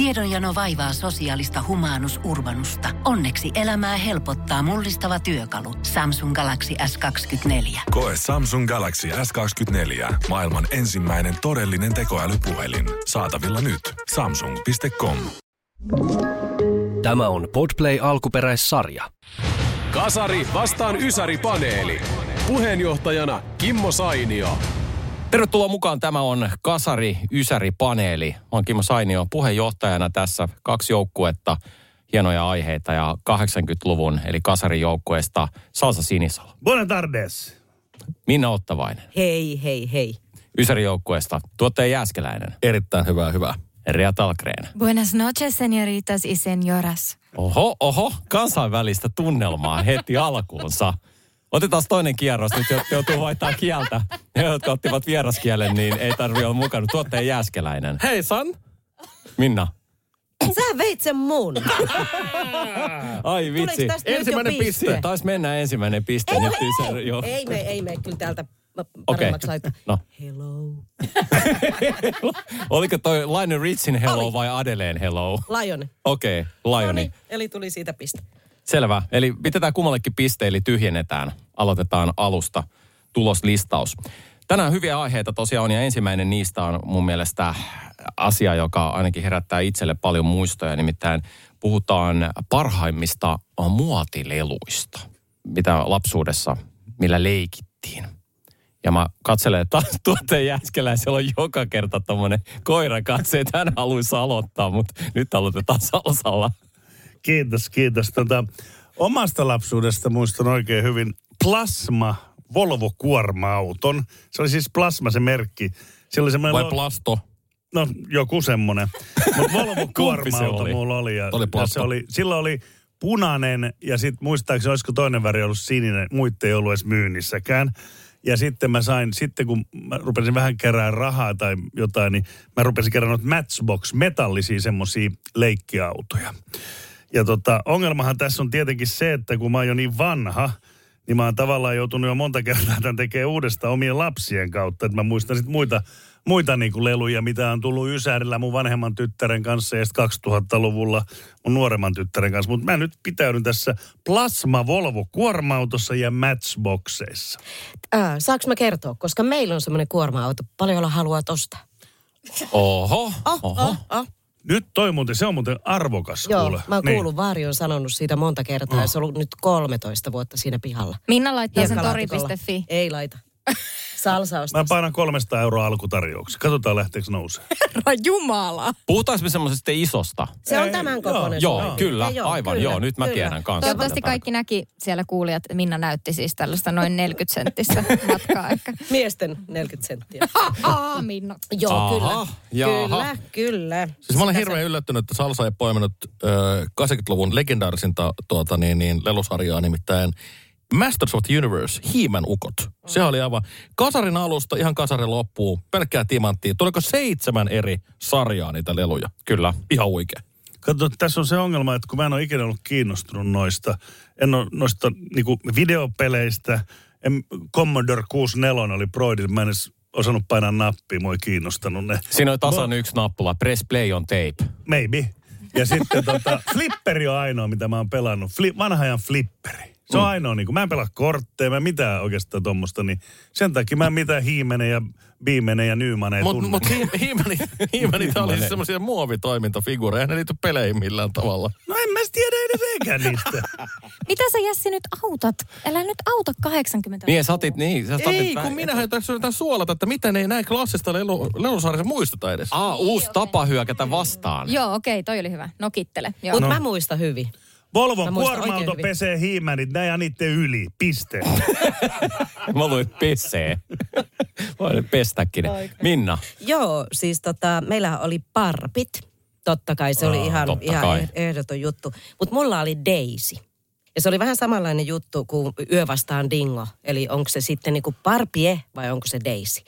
Tiedonjano vaivaa sosiaalista humanus urbanusta. Onneksi elämää helpottaa mullistava työkalu. Samsung Galaxy S24. Koe Samsung Galaxy S24. Maailman ensimmäinen todellinen tekoälypuhelin. Saatavilla nyt. Samsung.com. Tämä on Podplay alkuperäissarja. Kasari vastaan Ysäri-paneeli. Puheenjohtajana Kimmo Sainio. Tervetuloa mukaan. Tämä on Kasari Ysäri paneeli. Olen Kimmo Sainio puheenjohtajana tässä. Kaksi joukkuetta, hienoja aiheita ja 80-luvun eli Kasarin joukkueesta Salsa Sinisalo. Buenas tardes. Minna Ottavainen. Hei, hei, hei. Ysäri joukkueesta tuottaja Jääskeläinen. Erittäin hyvää, hyvää. Ria Talkreen. Buenas noches, señoritas y señoras. Oho, oho, kansainvälistä tunnelmaa heti alkuunsa. Otetaan toinen kierros, nyt jo- joutuu vaihtaa kieltä. Ne, jotka ottivat vieraskielen, niin ei tarvitse olla mukana. Tuottaja Jääskeläinen. Hei San! Minna. Sä veit sen mun. Ai vitsi. Ensimmäinen piste. piste? Taisi mennä ensimmäinen piste. Ei, nyt ei, Ysär- jo. ei, me, ei me kyllä täältä Okei. laittaa. No. Hello. Oliko toi Lionel Richin hello Oli. vai Adeleen hello? Lion. Okei, okay, Lioni. Noniin, eli tuli siitä piste. Selvä. Eli pitetään kummallekin piste, eli tyhjennetään. Aloitetaan alusta tuloslistaus. Tänään hyviä aiheita tosiaan on, ja ensimmäinen niistä on mun mielestä asia, joka ainakin herättää itselle paljon muistoja. Nimittäin puhutaan parhaimmista muotileluista, mitä lapsuudessa, millä leikittiin. Ja mä katselen, että tuotteen jäskeläisellä on joka kerta tommonen koira katse, että hän haluaisi aloittaa, mutta nyt aloitetaan salsalla. Kiitos, kiitos. Tota, omasta lapsuudesta muistan oikein hyvin Plasma Volvo kuorma-auton. Se oli siis Plasma se merkki. Se oli. Vai plasto? No, joku semmoinen. Mutta Volvo kuorma-auto oli? mulla oli. Ja, Oli ja se oli, silloin oli punainen ja sitten muistaakseni olisiko toinen väri ollut sininen. Muitte ei ollut edes myynnissäkään. Ja sitten mä sain, sitten kun mä rupesin vähän kerää rahaa tai jotain, niin mä rupesin kerää noita Matchbox, metallisia semmosia leikkiautoja. Ja tota, ongelmahan tässä on tietenkin se, että kun mä oon jo niin vanha, niin mä oon tavallaan joutunut jo monta kertaa tämän tekemään uudestaan omien lapsien kautta. Että mä muistan sit muita, muita niinku leluja, mitä on tullut Ysärillä mun vanhemman tyttären kanssa ja sitten 2000-luvulla mun nuoremman tyttären kanssa. Mutta mä nyt pitäydyn tässä Plasma Volvo kuorma-autossa ja Matchboxeissa. Äh, saanko mä kertoa? Koska meillä on semmoinen kuorma-auto. Paljolla haluat ostaa. Oho, Oh, oho. oh, oh. Nyt toi muuten, se on muuten arvokas Joo, kuule. mä oon Niin. kuullut, Vaari on sanonut siitä monta kertaa. Oh. Ja se on ollut nyt 13 vuoutta siinä pihalla. Minna laittaa sen tori.fi. Ei laita. Salsa Mä painan 300 euroa alkutarjouksi. Katsotaan lähteekö nousee. Herra Jumala. Puhutaanko me semmoisesta isosta? Se on Ei, tämän joo, kokoinen. Joo, suuri. kyllä, Ja aivan, joo, nyt mä tiedän kanssa. Toivottavasti kaikki näki siellä kuulijat. Minna näytti siis tällaista noin 40 senttistä matkaa ehkä. Miesten 40 senttiä. Aa, Minna. Joo, Aha, kyllä. jaha. Kyllä, kyllä. Siis mä olen Sitä hirveän yllättynyt, että Salsa ei poiminut ö, 80-luvun legendaarisinta tuota, niin, niin, lelusarjaa, nimittäin Masters of the Universe, Hiiman ukot. Se oli aivan kasarin alusta ihan kasarin loppuun, pelkkää timanttia. Tuliko seitsemän eri sarjaa niitä leluja? Kyllä. Ihan huikea. Kato, tässä on se ongelma, että kun mä en ole ikinä ollut kiinnostunut noista, en ole noista niinku videopeleistä, en, Commodore 64 oli Broidilla, mä en edes osannut painaa nappia, mua ei kiinnostanut ne. Siinä on tasan yksi nappula. Press play on tape. Maybe. Ja sitten tota, flipperi on ainoa, mitä mä oon pelannut. Fli, vanha ajan flipperi. Se on ainoa, niin kun mä en pelaa kortteja, mä en mitään oikeastaan tuommoista, niin sen takia mä en mitään hiimene ja biimene ja nyymane ei Mutta tunne. mut, hi- hiimani, hiimani oli siis semmoisia muovitoimintafiguureja, ne liitty peleihin millään tavalla. No en mä edes tiedä edes niistä. Mitä sä Jessi nyt autat? Älä nyt auta 80 Niin, sä otit, niin, sä otit Ei, kun minähän tässä yritän suolata, että miten ei näin klassista lelu, lelusarjaa muisteta edes. Aa, uusi tapa hyökätä vastaan. Joo, okei, toi oli hyvä. Nokittele. Joo. Mutta No. mä muistan hyvin. Volvon kuorma-auto pesee hiimänit, nää ja niiden yli. Piste. Mä luin pessee. Voin pestäkin. Minna. Joo, siis tota, meillä oli parpit. Totta kai se oli ihan, ihan kai. eh- ehdoton juttu. Mutta mulla oli Daisy. Ja se oli vähän samanlainen juttu kuin Yö vastaan Dingo. Eli onko se sitten niinku parpie vai onko se Daisy.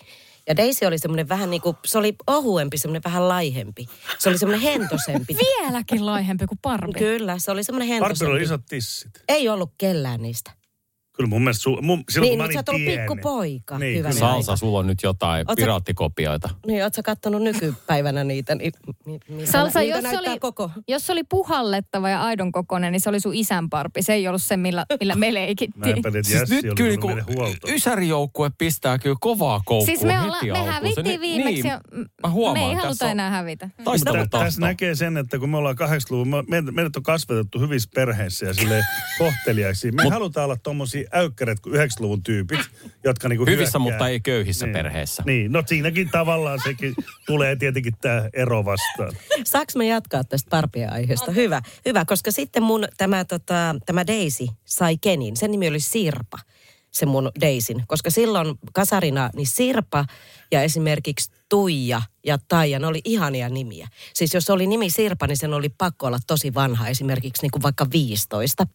Ja Daisy oli semmoinen vähän niin kuin, se oli ohuempi, semmoinen vähän laihempi. Se oli semmoinen hentosempi. Vieläkin laihempi kuin parvi. Kyllä, se oli semmoinen hentosempi. oli isot tissit. Ei ollut kellään niistä. Kyllä mun mielestä, su, mun, silloin Niin, kun mä mutta sä olin oot ollut pieni. pikkupoika. Niin, Hyvä. Salsa, sulla on nyt jotain Oot sä- piraatikopioita. Niin, oot sä kattonut nykypäivänä niitä? Niin, mi, miltä, Salsa, miltä jos oli, koko? jos se oli puhallettava ja aidon kokoinen, niin se oli sun isän parpi. Se ei ollut se, millä, millä me leikittiin. että Siis Jässi nyt kyllä niinku. Ysärijoukkue pistää kyllä kovaa koukkua Siis me, olla, heti me hävittiin ni- viimeksi niin, ja mä huomaan, me ei tässä haluta on enää hävitä. Tässä näkee sen, että kun me ollaan 80-luvun, me, meidät on kasvatettu hyvissä perheissä ja sille kohteliaiksi. Me halutaan olla tommosia äykkäret kuin 90-luvun tyypit, jotka niinku Hyvissä, hyökkää. mutta ei köyhissä niin. perheissä. Niin, no siinäkin tavallaan sekin tulee tietenkin tämä ero vastaan. Saanko me jatkaa tästä parpien aiheesta? Hyvä, hyvä, koska sitten mun tämä, tota, tämä Daisy sai Kenin. Sen nimi oli Sirpa, se mun Daisin. Koska silloin kasarina, niin Sirpa ja esimerkiksi Tuija ja Taija, ne oli ihania nimiä. Siis jos oli nimi Sirpa, niin sen oli pakko olla tosi vanha, esimerkiksi niin kuin vaikka 15.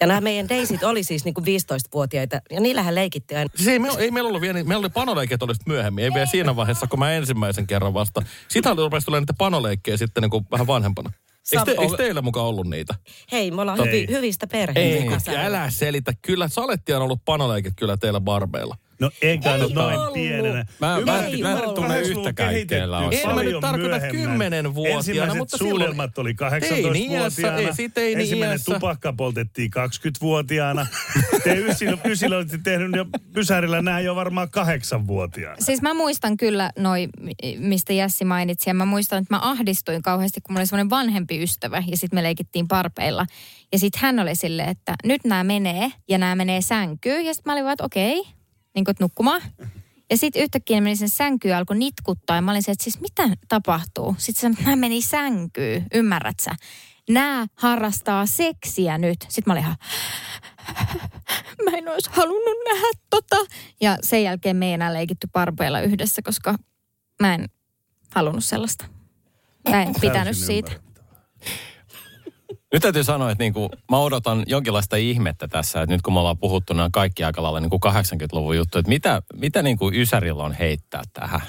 Ja nämä meidän Daisit oli siis niin kuin 15-vuotiaita, ja niillähän leikittiin aina Siis ei, me, ei meillä ollut vielä, niin- meillä oli panoleikkeet oli myöhemmin. Ei vielä siinä vaiheessa, kun mä ensimmäisen kerran vasta. Sitä oli rupesi tulemaan niitä panoleikkejä sitten niin kuin vähän vanhempana. Eikö, te, eikö teillä mukaan ollut niitä? Hei, me ollaan hyvi, hyvistä perheistä. Ei, älä selitä. Kyllä salettia on ollut panoleikit kyllä teillä barbeilla. No eikä nyt noin ollut. pienenä. Mä- mä- Ymmärrätkö, mä en tunne 80-luvun yhtäkään, kehitetty keillä on. En mä nyt tarkoita. 10-vuotiaana, Ensimmäiset mutta silloin- suudelmat oli Teini-iässä, 18-vuotiaana. ei sit teini-iässä. Ensimmäinen tupakka poltettiin 20-vuotiaana. Te ysillä, ysillä olette tehnyt jo Pysärillä nämä jo varmaan kahdeksanvuotiaana. Siis mä muistan kyllä noi, mi- mistä Jässi mainitsi. Ja mä muistan, että mä ahdistuin kauheasti, kun mulla oli semmoinen vanhempi ystävä. Ja sitten me leikittiin parpeilla. Ja sitten hän oli silleen, että nyt nämä menee ja nämä menee sänkyyn. Ja sitten mä olin vaan, että okei, niin kuin nukkumaan. Ja sitten yhtäkkiä meni sen sänkyyn ja alkoi nitkuttaa. Ja mä olin se, että siis mitä tapahtuu? Sitten se sanoi, että mä meni sänkyyn, ymmärrät sä? Nää harrastaa seksiä nyt. Sitten mä olin ihan, mä en olisi halunnut nähdä tota. Ja sen jälkeen me ei enää leikitty parpeilla yhdessä, koska mä en halunnut sellaista. Mä en pitänyt siitä. ymmärrettävää. Nyt täytyy sanoa, että niinku, mä odotan jonkinlaista ihmettä tässä, että nyt kun me ollaan puhuttu nämä kaikki aika lailla niinku 80-luvun juttu, että mitä, mitä niinku Ysärillä on heittää tähän?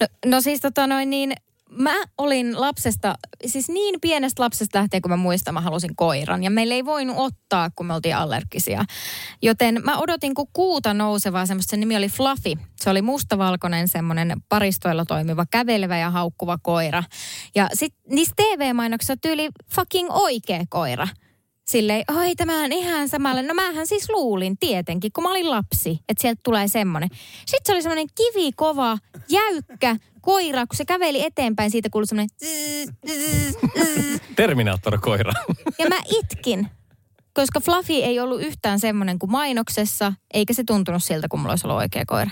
No, no siis tota noin niin, mä olin lapsesta, siis niin pienestä lapsesta lähtien, kun mä muistan, mä halusin koiran. Ja meillä ei voinut ottaa, kun me oltiin allergisia. Joten mä odotin kuin kuuta nousevaa semmoista, sen nimi oli Fluffy. Se oli mustavalkoinen semmoinen paristoilla toimiva, kävelevä ja haukkuva koira. Ja sit niissä TV-mainoksissa tyyli fucking oikea koira. Silleen, oi tämä on ihan samalla. No mähän siis luulin tietenkin, kun mä olin lapsi, että sieltä tulee semmoinen. Sitten se oli semmoinen kivikova, jäykkä koira, kun se käveli eteenpäin, siitä kuului semmoinen. Terminaattor-koira. Ja mä itkin, koska Fluffy ei ollut yhtään semmoinen kuin mainoksessa, eikä se tuntunut siltä, kun mulla olisi ollut oikea koira.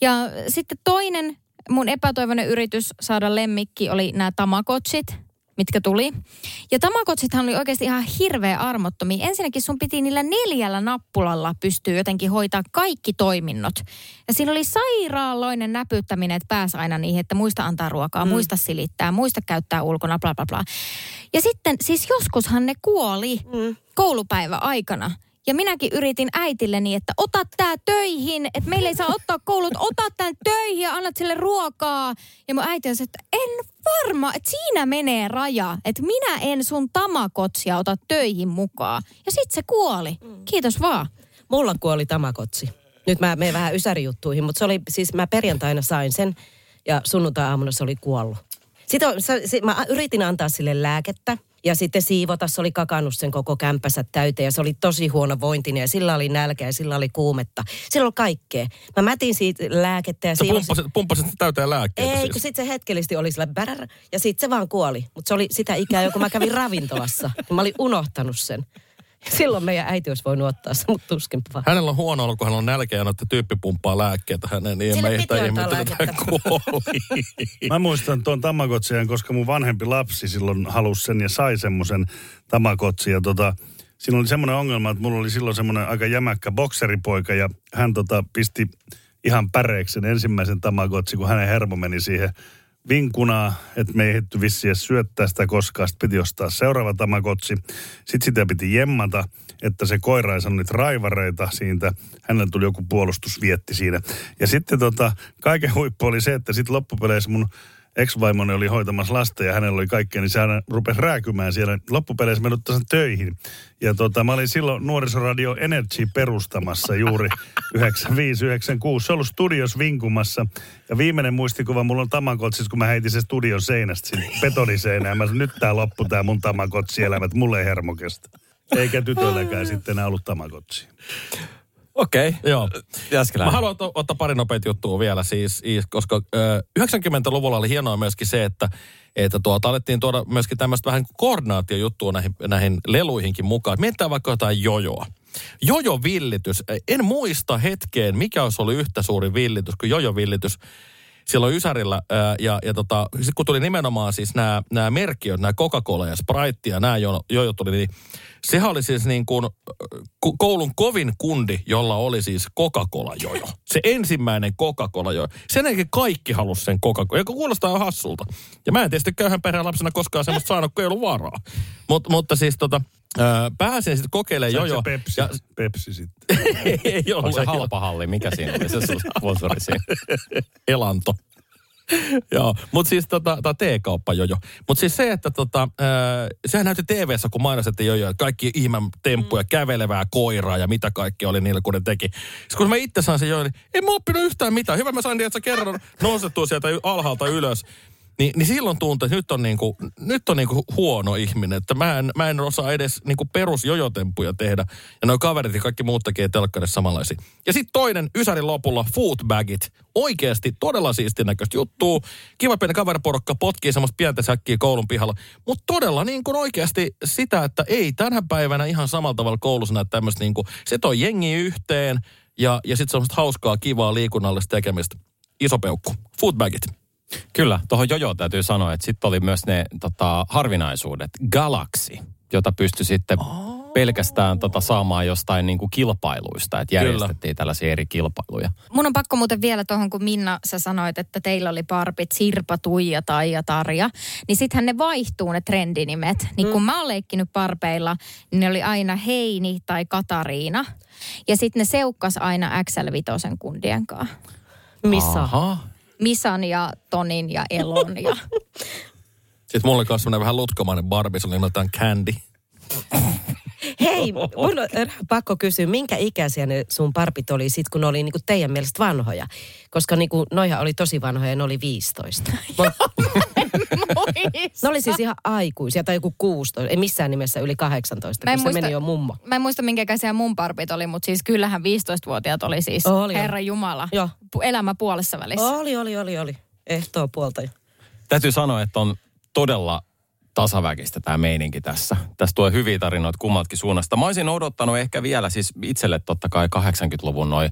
Ja sitten toinen mun epätoivoinen yritys saada lemmikki oli nämä tamakotsit, mitkä tuli. Ja tamakotsithan oli oikeasti ihan hirveä armottomia. Ensinnäkin sun piti niillä neljällä nappulalla pystyä jotenkin hoitaa kaikki toiminnot. Ja siinä oli sairaaloinen näpyttäminen, että pääsi aina niihin, että muista antaa ruokaa, mm. muista silittää, muista käyttää ulkona, bla bla bla. Ja sitten, siis joskushan ne kuoli mm. koulupäivä aikana. Ja minäkin yritin äitilleni, että ota tää töihin, että meillä ei saa ottaa koulut, ota tän töihin ja annat sille ruokaa. Ja mun äiti on se, että en varma, että siinä menee raja, että minä en sun tamakotsia ota töihin mukaan. Ja sit se kuoli. Kiitos vaan. Mulla kuoli tamakotsi. Nyt mä menen vähän ysärijuttuihin, mutta se oli, siis mä perjantaina sain sen ja sunnuntai-aamuna se oli kuollut. Sitten on- se, se, mä yritin antaa sille lääkettä ja sitten siivota, se oli kakannut sen koko kämpänsä täyteen ja se oli tosi huono vointinen ja sillä oli nälkä ja sillä oli kuumetta. Sillä oli kaikkea. Mä mätin siitä lääkettä ja siivosin. pumppasit, pumppasit täyteen lääkkeitä Ei, siis. kun sitten se hetkellisesti oli sillä bärr, ja sitten se vaan kuoli. Mutta se oli sitä ikää kun mä kävin ravintolassa. Niin mä olin unohtanut sen. Silloin meidän äiti olisi voinut ottaa se, mutta tuskinpa vaan. Hänellä on huono ollut, kun hän on nälkeä ja että tyyppi pumppaa lääkkeitä häneen, niin antaa ihmettele, että hän kuoli. Mä muistan tuon Tamagotsian, koska mun vanhempi lapsi silloin halusi sen ja sai semmoisen Tamagotsin. Ja tota, siinä oli semmoinen ongelma, että mulla oli silloin semmoinen aika jämäkkä bokseripoika ja hän tota, pisti ihan päreeksi sen ensimmäisen Tamagotsin, kun hänen hermo meni siihen vinkunaa, että me ei ehditty vissiin syöttää sitä koskaan. Sitten piti ostaa seuraava Tamagotsi. Sitten sitä piti jemmata, että se koira ei saanut raivareita siitä. Hänellä tuli joku puolustusvietti siinä. Ja sitten tota, kaiken huippu oli se, että sitten loppupeleissä mun ex-vaimoni oli hoitamassa lasta ja hänellä oli kaikkea, niin se aina rupesi rääkymään siellä. Loppupeleissä me sen töihin. Ja tota, mä olin silloin Nuorisoradio Energy perustamassa juuri 95-96. Se on ollut studios vinkumassa. Ja viimeinen muistikuva mulla on Tamakotsis, kun mä heitin se studion seinästä sinne betoniseinään. Mä sanoin, nyt tää loppu tää mun Tamakotsi-elämät, mulle ei hermo kestä. Eikä tytölläkään sitten enää ollut Tamakotsi. Okei. Okay. Joo. Jääskelään. Mä haluan ot- ottaa pari nopeita juttua vielä siis, is- koska ö, 90-luvulla oli hienoa myöskin se, että että tuota, alettiin tuoda myöskin tämmöistä vähän koordinaatiojuttua näihin, näihin leluihinkin mukaan. Mietitään vaikka jotain jojoa. Jojo-villitys. En muista hetkeen, mikä olisi ollut yhtä suuri villitys kuin jojo-villitys silloin Ysärillä. Ää, ja, ja tota, sit kun tuli nimenomaan siis nämä, nämä merkkiöt, nämä Coca-Cola ja Sprite ja nämä jo, jo tuli, niin sehän oli siis niin kuin ko- koulun kovin kundi, jolla oli siis Coca-Cola jojo. Se ensimmäinen Coca-Cola jojo. Sen jälkeen kaikki halusi sen Coca-Cola, joka kuulostaa hassulta. Ja mä en tietysti köyhän perheen lapsena koskaan semmoista saanut, kun ei ollut varaa. Mut, mutta siis tota, ää, pääsin sitten kokeilemaan jojo. se Pepsi, Ja, Pepsi sitten. ei ollut, Onko se ei halpa halli? Mikä siinä oli? Se sponsori siinä. elanto. Joo, mutta siis tota, tai teekauppa jojo. Mutta siis se, että tota, äh, sehän näytti tv kun mainostettiin jojo, että kaikki ihmän temppuja, kävelevää koiraa ja mitä kaikki oli niillä, kun ne teki. Sitten kun mä itse sain sen jojo, niin en mä oppinut yhtään mitään. Hyvä mä sain, että sä kerran nostettua sieltä alhaalta ylös. Niin, niin silloin tuntui, että nyt on, niinku, nyt on niinku huono ihminen, että mä en, mä en osaa edes niinku perusjojotemppuja tehdä. Ja nuo kaverit ja kaikki muut tekee telkkarissa samanlaisia. Ja sitten toinen Ysärin lopulla, foodbagit. Oikeasti todella siistin näköistä juttua. Kiva pieni kaveriporukka potkii semmoista pientä säkkiä koulun pihalla. Mutta todella niin kuin oikeasti sitä, että ei tänä päivänä ihan samalla tavalla koulussa näitä tämmöistä niin kuin, se toi jengi yhteen ja, ja sitten semmoista hauskaa, kivaa liikunnallista tekemistä. Iso peukku. Foodbagit. Kyllä, tuohon jojo täytyy sanoa, että sitten oli myös ne tota, harvinaisuudet. Galaxy, jota pystyi sitten pelkästään tota, saamaan jostain niin kuin kilpailuista, että järjestettiin tällaisia eri kilpailuja. Mun on pakko muuten vielä tuohon, kun Minna sä sanoit, että teillä oli parpit Sirpa, Tuija, Taija, Tarja. Niin sittenhän ne vaihtuu ne trendinimet. Niin kun mä oon leikkinyt parpeilla, niin ne oli aina Heini tai Katariina. Ja sitten ne seukkas aina XL5 kundien kanssa. Missä? Aha. Misan ja Tonin ja Elon ja... Sitten mulla oli myös semmoinen vähän lutkamainen Barbie, se oli jotain candy. Hei, mun on erään pakko kysyä, minkä ikäisiä ne sun parpit oli sit, kun ne oli niinku teidän mielestä vanhoja? Koska niinku, noihan oli tosi vanhoja ja ne oli 15. ne oli siis ihan aikuisia tai joku 16, ei missään nimessä yli 18, Mä en kun se muista- meni jo mummo. Mä en muista minkä ikäisiä mun parpit oli, mutta siis kyllähän 15-vuotiaat oli siis Oli, Herra Jumala. Joo. Pu- Elämä puolessa välissä. Oli, oli, oli, oli. Ehtoo puolta jo. Täytyy sanoa, että on todella tasaväkistä tämä meininki tässä. Tässä tulee hyviä tarinoita kummaltakin suunnasta. Mä olisin odottanut ehkä vielä, siis itselle totta kai 80-luvun noi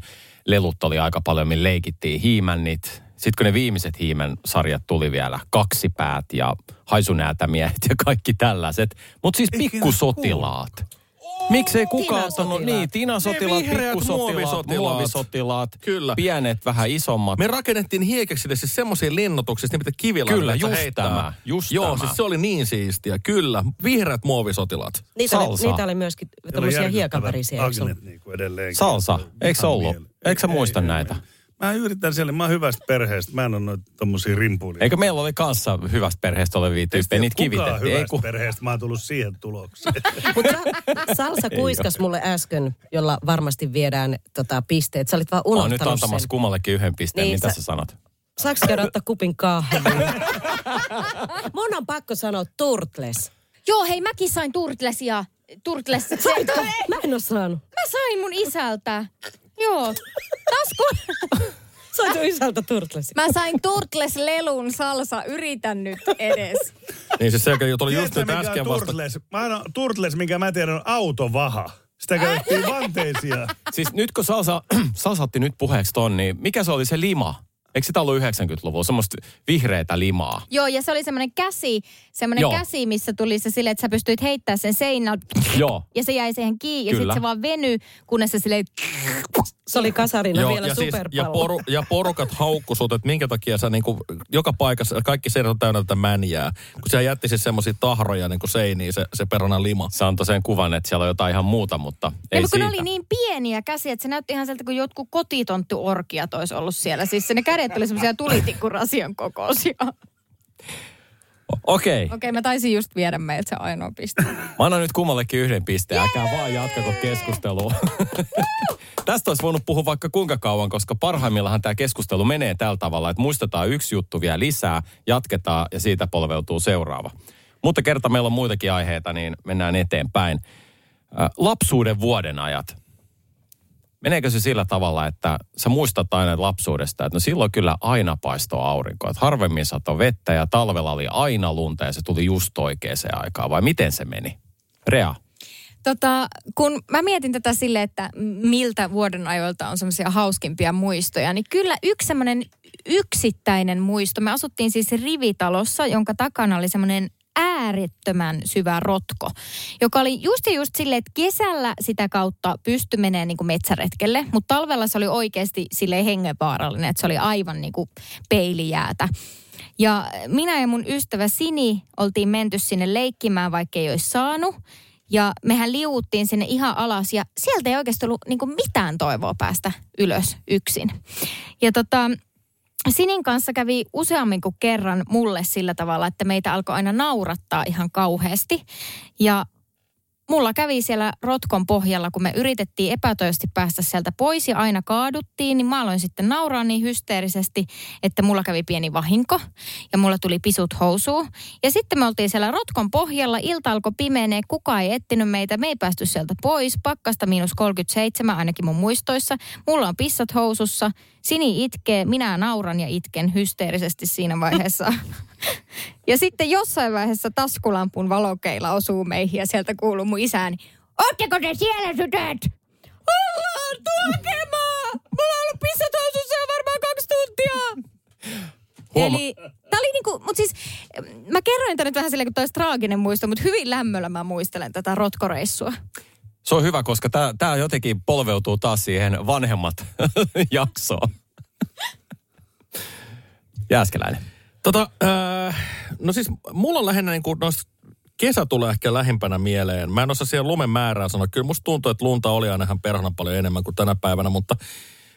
lelut oli aika paljon, millä leikittiin hiimännit. Sitten kun ne viimeiset hiimän sarjat tuli vielä, kaksi päät ja haisunäätämiehet ja kaikki tällaiset. Mutta siis pikkusotilaat. Miksei kukaan ottanut, niin, tinasotilaat, Ne vihreät pikkusotilaat, muovisotilaat. muovisotilaat, Kyllä. pienet vähän isommat. Me rakennettiin hiekeksille siis semmoisia linnoituksia, niin mitä kivillä Kyllä, just heittää. tämä, just Joo, tämä. siis se oli niin siistiä. Kyllä, vihreät muovisotilaat. Niitä oli, Salsa. niitä oli myöskin tämmöisiä hiekanvärisiä. Agnet niin kuin edelleen. Salsa, eikö se ollut? Eikö sä muista näitä? Mä yritän siellä, mä oon hyvästä perheestä, mä en ole noita tommosia rimpuilia. Eikö meillä oli kanssa hyvästä perheestä olevia tyyppejä, niitä kivitettiin. Ei, hyvästä kun, perheestä, mä oon tullut siihen tulokseen. Mutta Salsa kuiskas mulle äsken, jolla varmasti viedään tota, pisteet. Sä olit vaan mä oon nyt unohtanut antamassa sen. kummallekin yhden pisteen, Niin, mitä sä- sä sanot? Saanko käydä ottaa kupin kahvia? Mun on pakko sanoa turtles. Joo, hei mäkin sain turtlesia. Turtles. Saitko? Mä en oo saanut. Mä sain mun isältä. Joo. Taas kun... Saitko isältä turtlesia? Mä sain Turtles-lelun salsa, yritän nyt edes. Niin siis se, joka tuli just nyt äsken vasta. Mä turtles, minkä mä tiedän, on autovaha. Sitä käytettiin vanteisia. Siis nyt kun Salsa, Salsa otti nyt puheeksi ton, niin mikä se oli se lima? Eikö sitä ollut 90-luvulla? Semmoista vihreätä limaa. Joo, ja se oli semmoinen käsi, semmoinen Joo. käsi, missä tuli se silleen, että sä pystyit heittämään sen seinällä. Joo. Ja se jäi siihen kiinni, ja sitten se vaan venyi, kunnes se silleen... Se oli kasarina Joo, vielä ja, siis, ja, poru, ja porukat haukku sut, että minkä takia sä niinku, joka paikassa, kaikki seinät on täynnä tätä mänjää. Kun se jätti siis semmoisia tahroja niinku seiniin, se, se perana lima. Se antoi sen kuvan, että siellä on jotain ihan muuta, mutta ei Ei, kun siitä. ne oli niin pieniä käsiä, että se näytti ihan sieltä, kun jotkut kotitonttuorkiat olisi ollut siellä. Siis ne kädet oli semmoisia tulitikkurasian kokoisia. Okei. Okei, okay, mä taisin just viedä meiltä se ainoa piste. Mä annan nyt kummallekin yhden pisteen. Älkää vaan jatkako keskustelua. Tästä olisi voinut puhua vaikka kuinka kauan, koska parhaimmillaan tämä keskustelu menee tällä tavalla, että muistetaan yksi juttu vielä lisää, jatketaan ja siitä polveutuu seuraava. Mutta kerta meillä on muitakin aiheita, niin mennään eteenpäin. Lapsuuden vuodenajat. Meneekö se sillä tavalla, että sä muistat aina lapsuudesta, että no silloin kyllä aina paistoi aurinko. Että harvemmin sato vettä ja talvella oli aina lunta ja se tuli just oikeaan aikaan. Vai miten se meni? Rea. Tota, kun mä mietin tätä sille, että miltä vuoden ajoilta on semmoisia hauskimpia muistoja, niin kyllä yksi semmoinen yksittäinen muisto. Me asuttiin siis rivitalossa, jonka takana oli semmoinen äärettömän syvä rotko, joka oli just ja just silleen, että kesällä sitä kautta pysty menee niin metsäretkelle, mutta talvella se oli oikeasti silleen hengenvaarallinen, että se oli aivan niin kuin peilijäätä. Ja minä ja mun ystävä Sini oltiin menty sinne leikkimään, vaikka ei olisi saanut. Ja mehän liuuttiin sinne ihan alas ja sieltä ei oikeasti ollut niin mitään toivoa päästä ylös yksin. Ja tota, Sinin kanssa kävi useammin kuin kerran mulle sillä tavalla, että meitä alkoi aina naurattaa ihan kauheasti. Ja mulla kävi siellä rotkon pohjalla, kun me yritettiin epätoivosti päästä sieltä pois ja aina kaaduttiin, niin mä aloin sitten nauraa niin hysteerisesti, että mulla kävi pieni vahinko ja mulla tuli pisut housuun. Ja sitten me oltiin siellä rotkon pohjalla, ilta alkoi pimenee, kukaan ei etsinyt meitä, me ei päästy sieltä pois, pakkasta miinus 37 ainakin mun muistoissa. Mulla on pissat housussa, Sini itkee, minä nauran ja itken hysteerisesti siinä vaiheessa. Ja sitten jossain vaiheessa taskulampun valokeila osuu meihin ja sieltä kuuluu mun isääni. Ootteko te siellä tytöt? Ollaan, tuu hakemaan! Mulla on ollut pissat housussa jo varmaan kaksi tuntia. Huoma- Eli tää oli niinku, mut siis mä kerroin tän nyt vähän silleen, kun toi traaginen muisto, mutta hyvin lämmöllä mä muistelen tätä rotkoreissua. Se on hyvä, koska tämä tää jotenkin polveutuu taas siihen vanhemmat jaksoon. Jääskeläinen. Tota, äh, no siis mulla on lähinnä niin kuin noista kesä tulee ehkä lähimpänä mieleen. Mä en osaa siellä lumen määrää sanoa. Kyllä musta tuntuu, että lunta oli aina ihan perhana paljon enemmän kuin tänä päivänä, mutta,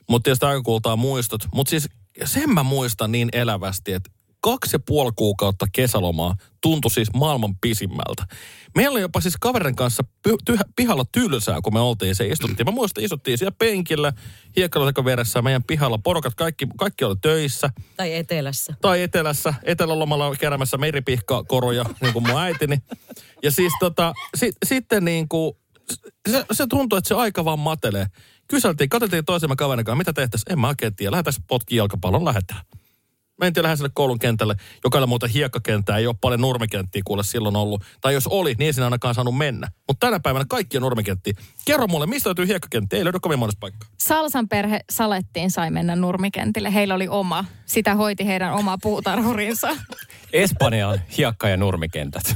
mutta tietysti aika kuultaa muistot. Mutta siis sen mä muistan niin elävästi, että kaksi ja puoli kuukautta kesälomaa tuntui siis maailman pisimmältä. Meillä oli jopa siis kaverin kanssa py- tyhä, pihalla tylsää, kun me oltiin se istuttiin. Mä muistan, istuttiin siellä penkillä, hiekkalasekon vieressä meidän pihalla. Porukat, kaikki, kaikki oli töissä. Tai etelässä. Tai etelässä, etelälomalla keräämässä meripihkakoruja, niin kuin mun äitini. Ja siis tota, si, sitten niin kuin, se, se tuntuu, että se aika vaan matelee. Kyseltiin, katsottiin toisemme kaverin kanssa, mitä tehtäisiin? En mä oikein tiedä. Lähdetään potki jalkapallon, lähdetään. Mentiin läheiselle koulun kentälle, joka oli muuten hiekkakenttää, ei ole paljon nurmikenttiä kuule silloin ollut. Tai jos oli, niin ei siinä ainakaan saanut mennä. Mutta tänä päivänä kaikki on nurmikenttiä. Kerro mulle, mistä löytyy hiekkakentti? Ei löydy kovin monesta paikkaa. Salsan perhe Salettiin sai mennä nurmikentille. Heillä oli oma. Sitä hoiti heidän oma puutarhurinsa. Espanjan hiekka- ja nurmikentät.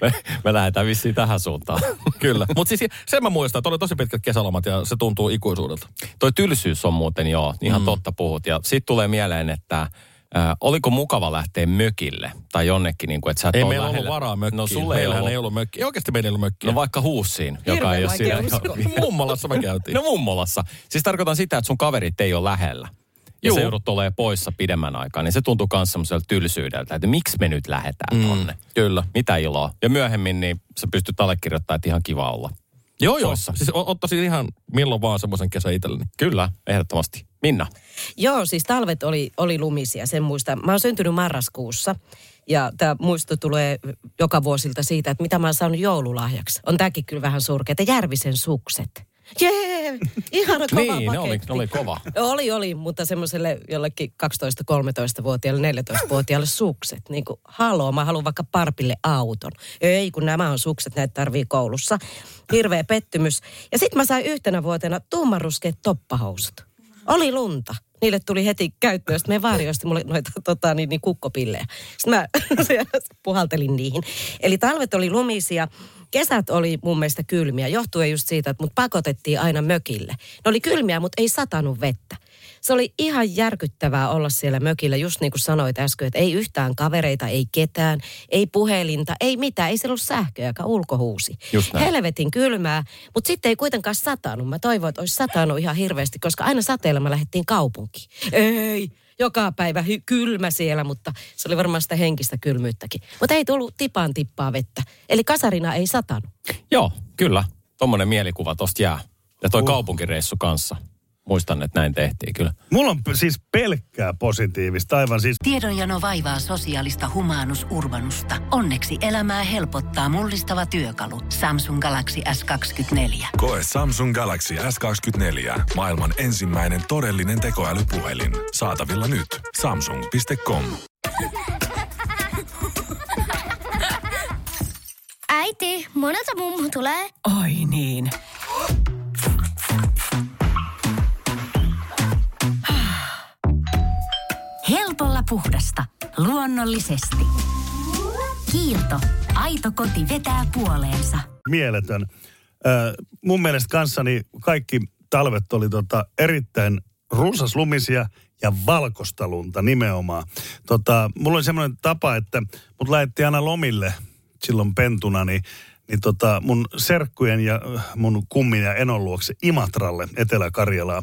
me, me lähdetään vissiin tähän suuntaan. Kyllä. Mutta siis sen mä muistan, että oli tosi pitkät kesälomat ja se tuntuu ikuisuudelta. Toi tylsyys on muuten joo, ihan mm. totta puhut. Ja sitten tulee mieleen, että äh, oliko mukava lähteä mökille tai jonnekin, niin kuin, että sä et Ei meillä lähellä. ollut varaa mökkiin. No sulle ei ollut. ei ollut mökkiä. Ei oikeasti meillä ei ollut mökkiä. No vaikka Huussiin, joka Hirveän ei ole siinä. Mummolassa me käytiin. No mummolassa. Siis tarkoitan sitä, että sun kaverit ei ole lähellä. Ja Juu. se joudut olemaan poissa pidemmän aikaa, niin se tuntuu myös semmoiselta tylsyydeltä, että miksi me nyt lähdetään mm. tonne. Kyllä. Mitä iloa. Ja myöhemmin niin sä pystyt allekirjoittamaan, että ihan kiva olla. Joo, joo. Poissa. Siis ottaisin ihan milloin vaan semmoisen kesän itselleni. Kyllä, ehdottomasti. Minna. Joo, siis talvet oli, oli lumisia, sen muistan. Mä oon syntynyt marraskuussa ja tämä muisto tulee joka vuosilta siitä, että mitä mä oon saanut joululahjaksi. On tääkin kyllä vähän surkea, että Järvisen sukset. Jee, ihana kova niin, ne oli, paketti. ne oli kova. Oli, oli, mutta semmoiselle jollekin 12-13-vuotiaalle, 14-vuotiaalle sukset. Niin kuin, haloo, mä haluan vaikka parpille auton. Ei, kun nämä on sukset, näitä tarvii koulussa. Hirveä pettymys. Ja sitten mä sain yhtenä vuotena tummanruskeat toppahousut. Oli lunta. Niille tuli heti käyttöön. Sitten me vaarioisti mulle noita tota, niin, niin kukkopillejä. Sitten mä puhaltelin niihin. Eli talvet oli lumisia. Kesät oli mun mielestä kylmiä, johtuen just siitä, että mut pakotettiin aina mökille. Ne oli kylmiä, mutta ei satanut vettä. Se oli ihan järkyttävää olla siellä mökillä, just niin kuin sanoit äsken, että ei yhtään kavereita, ei ketään, ei puhelinta, ei mitään, ei siellä ollut sähköäkään ulkohuusi. Helvetin kylmää, mutta sitten ei kuitenkaan satanut. Mä toivoin, että olisi satanut ihan hirveästi, koska aina sateella me lähdettiin kaupunkiin. Ei, joka päivä hy- kylmä siellä, mutta se oli varmaan sitä henkistä kylmyyttäkin. Mutta ei tullut tipan tippaa vettä. Eli kasarina ei satanut. Joo, kyllä. Tuommoinen mielikuva tosta jää. Ja toi uh. kaupunkireissu kanssa. Muistan, että näin tehtiin kyllä. Mulla on p- siis pelkkää positiivista, aivan siis Tiedonjano vaivaa sosiaalista humanus urbanusta. Onneksi elämää helpottaa mullistava työkalu. Samsung Galaxy S24. Koe Samsung Galaxy S24. Maailman ensimmäinen todellinen tekoälypuhelin. Saatavilla nyt. Samsung.com. Äiti, monelta mummu tulee? Oi niin. Puhdasta. Luonnollisesti. Kiilto. Aito koti vetää puoleensa. mieletön. Ö, mun mielestä kanssani kaikki talvet oli tota erittäin runsaslumisia ja valkoista lunta nimenomaan. Tota, mulla oli semmoinen tapa, että mut lähettiin aina lomille silloin pentuna, niin, niin tota, mun serkkujen ja äh, mun kummin ja enon luokse Imatralle, Etelä-Karjalaan.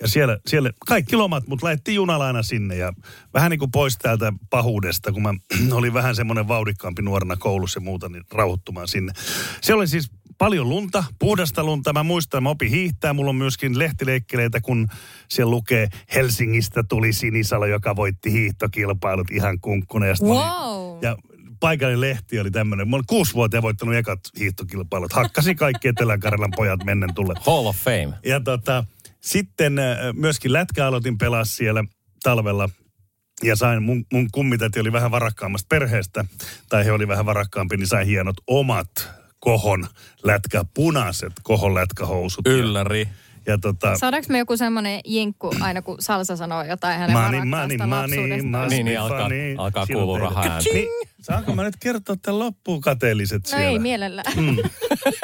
Ja siellä, siellä kaikki lomat, mut lähettiin junalla aina sinne ja vähän niin kuin pois täältä pahuudesta, kun mä olin vähän semmoinen vauhdikkaampi nuorena koulussa ja muuta, niin rauhoittumaan sinne. Se oli siis paljon lunta, puhdasta lunta. Mä muistan, mä opin hiihtää. Mulla on myöskin lehtileikkeleitä, kun siellä lukee Helsingistä tuli Sinisalo, joka voitti hiihtokilpailut ihan kunkkuna. Ja, olin- Wow. ja paikallinen lehti oli tämmöinen. Mä olin kuusi vuotta voittanut ekat hiihtokilpailut. Hakkasi kaikki Etelä-Karjalan pojat mennen tulle. Hall of Fame. Ja tota, sitten äh, myöskin lätkä aloitin pelaa siellä talvella. Ja sain, mun, mun kummitäti oli vähän varakkaammasta perheestä, tai he oli vähän varakkaampi, niin sain hienot omat kohon lätkä, punaiset kohon lätkähousut. Ylläri. Ja tota, Saadaanko me joku semmoinen jinkku aina, kun Salsa sanoo jotain hänen Money, money, money, money. Niin, niin alkaa, Funny. alkaa kuulua rahaa ääntä. niin, saanko mä nyt kertoa tämän loppuun kateelliset No siellä? ei mielellään. Mm.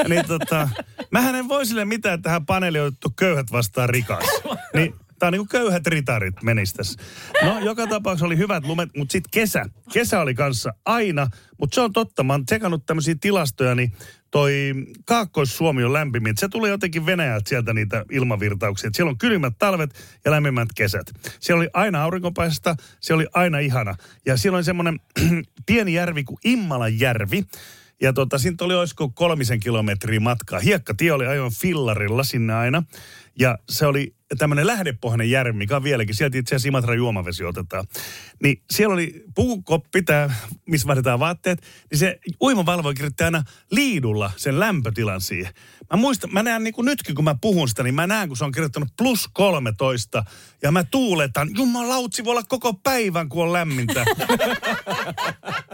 niin tota, mähän en voi sille mitään, että tähän paneeliin on otettu köyhät vastaan rikas. Niin Tää on niinku köyhät ritarit menis tässä. No, joka tapauksessa oli hyvät lumet, mutta sitten kesä. Kesä oli kanssa aina, mutta se on totta. Mä oon tsekannut tämmöisiä tilastoja, niin toi Kaakkois-Suomi on lämpimin. Se tulee jotenkin Venäjältä sieltä niitä ilmavirtauksia. Et siellä on kylmät talvet ja lämpimät kesät. Siellä oli aina aurinkopaista, se oli aina ihana. Ja siellä oli semmoinen pieni järvi kuin Immalan järvi. Ja tota, siitä oli olisiko kolmisen kilometriä matkaa. Hiekkatie oli ajoin fillarilla sinne aina. Ja se oli tämmöinen lähdepohjainen järvi, mikä on vieläkin. Sieltä itse asiassa Imatran juomavesi otetaan. Niin siellä oli pukukoppi, tää, missä vaihdetaan vaatteet. Niin se uimavalvoja kirjoitti aina liidulla sen lämpötilan siihen. Mä muistan, mä näen niin kuin nytkin, kun mä puhun sitä, niin mä näen, kun se on kirjoittanut plus 13. Ja mä tuuletan, jumalautsi voi olla koko päivän, kun on lämmintä.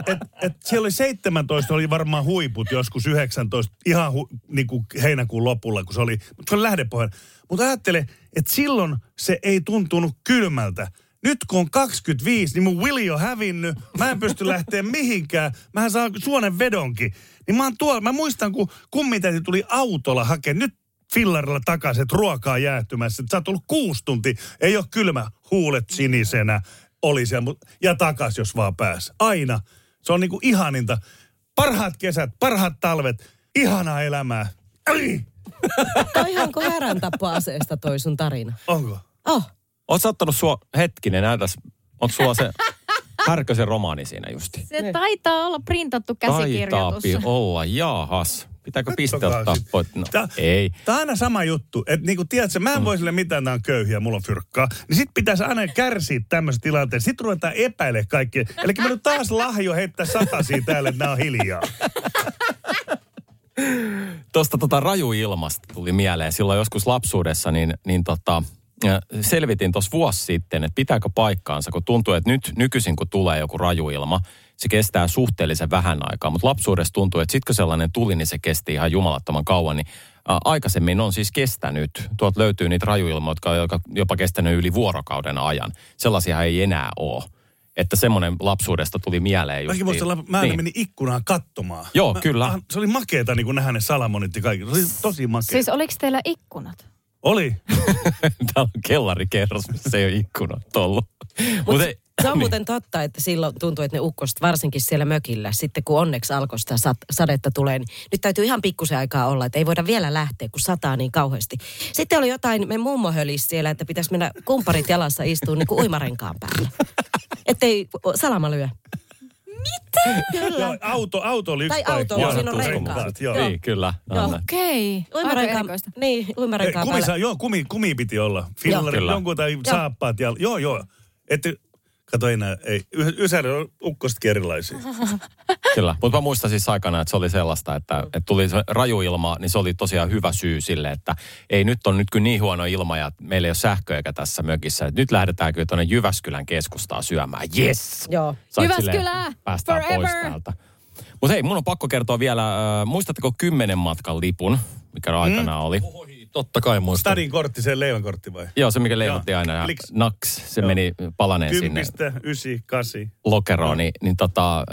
et, et siellä oli 17, oli varmaan huiput joskus 19, ihan hu, niin kuin heinäkuun lopulla, kun se oli, mutta se oli lähdepohjainen. Mutta ajattele, että silloin se ei tuntunut kylmältä. Nyt kun on 25, niin mun Willi on hävinnyt. Mä en pysty lähteä mihinkään. Mähän saan suonen vedonkin. Niin mä oon tuolla, mä muistan, kun kummitäti tuli autolla hakemaan. Nyt fillarilla takaisin, että ruokaa jäähtymässä. Sä oot tullut kuusi tuntia, ei ole kylmä, huulet sinisenä. Oli siellä, ja takas, jos vaan pääs. Aina. Se on niinku ihaninta. Parhaat kesät, parhaat talvet, ihanaa elämää. Ai! Toi on ihan kuin häräntapoaseesta toi sun tarina. Onko? Oh, Oot sä ottanut sua, hetkinen, näytäs, onko sulla se Härkösen romaani siinä justi? Se taitaa olla printattu käsikirjoitus. Taitaapi olla, jaahas. Pitääkö piste ottaa pois? No, Tää- ei. Tämä on aina sama juttu. Että niinku, tiedätkö, mä en voi sille mitään, nämä on köyhiä, mulla on fyrkkaa. Niin sit pitäisi aina kärsiä tämmöisessä tilanteessa. Sitten ruvetaan epäile kaikkea. Eli mä nyt taas lahjo heittää satasia täällä, että nämä on hiljaa. Tuosta tota rajuilmasta tuli mieleen. Silloin joskus lapsuudessa niin, niin tota, selvitin tuossa vuosi sitten, että pitääkö paikkaansa, kun tuntuu, että nyt nykyisin kun tulee joku rajuilma, se kestää suhteellisen vähän aikaa. Mutta lapsuudessa tuntuu, että kun sellainen tuli, niin se kesti ihan jumalattoman kauan. Niin ä, aikaisemmin on siis kestänyt. Tuolta löytyy niitä rajuilmoja, jotka on jopa kestänyt yli vuorokauden ajan. Sellaisia ei enää ole. Että semmoinen lapsuudesta tuli mieleen. Mäkin justiin. muistan, mä aina Niin. menin ikkunaan katsomaan. Joo, mä, kyllä. Mä, se oli makeeta niin kuin nähdä ne salamonit ja kaikki. Se oli tosi makea. Siis oliko teillä ikkunat? Oli. Täällä on kellarikerros, missä ei ole ikkunat ollut. Mutta Se on muuten totta, että silloin tuntuu, että ne ukkoset, varsinkin siellä mökillä, sitten kun onneksi alkoi sitä sat- sadetta tulee, niin nyt täytyy ihan pikkusen aikaa olla, että ei voida vielä lähteä, kun sataa niin kauheasti. Sitten oli jotain, me mummo hölisi siellä, että pitäisi mennä kumparit jalassa istua niin kuin uimarenkaan päällä. Ettei salama lyö. Joo, auto, auto oli yksi Tai auto, paikka. siinä on renkaat. Joo. Niin, kyllä. Okei. Uimarenkaan, erikoista. niin, uimarenkaan Kumi, päällä. saa, joo, kumi, kumi piti olla. Fillari, Kyllä. jonkun tai saappaat. Ja, joo, joo. Että, kato ei näe, ei. Y- Ysäri on ukkostakin erilaisia. Kyllä, mutta mä muistan siis aikana, että se oli sellaista, että, että tuli se raju ilma, niin se oli tosiaan hyvä syy sille, että ei nyt on nyt kyllä niin huono ilma ja meillä ei ole sähköä eikä tässä mökissä. Että nyt lähdetään kyllä tuonne Jyväskylän keskustaan syömään. Yes! Joo. Sait Jyväskylä, silleen, Päästään pois forever! täältä. Mutta hei, mun on pakko kertoa vielä, äh, muistatteko kymmenen matkan lipun, mikä aikanaan oli? Oi, totta kai muistan. Stadin kortti, se leivän kortti vai? Joo, se mikä leivottiin aina. ja Kliks. Naks, se Joo. meni palaneen sinne Kympistä, ysi, kasi. lokeroon, niin, niin tota,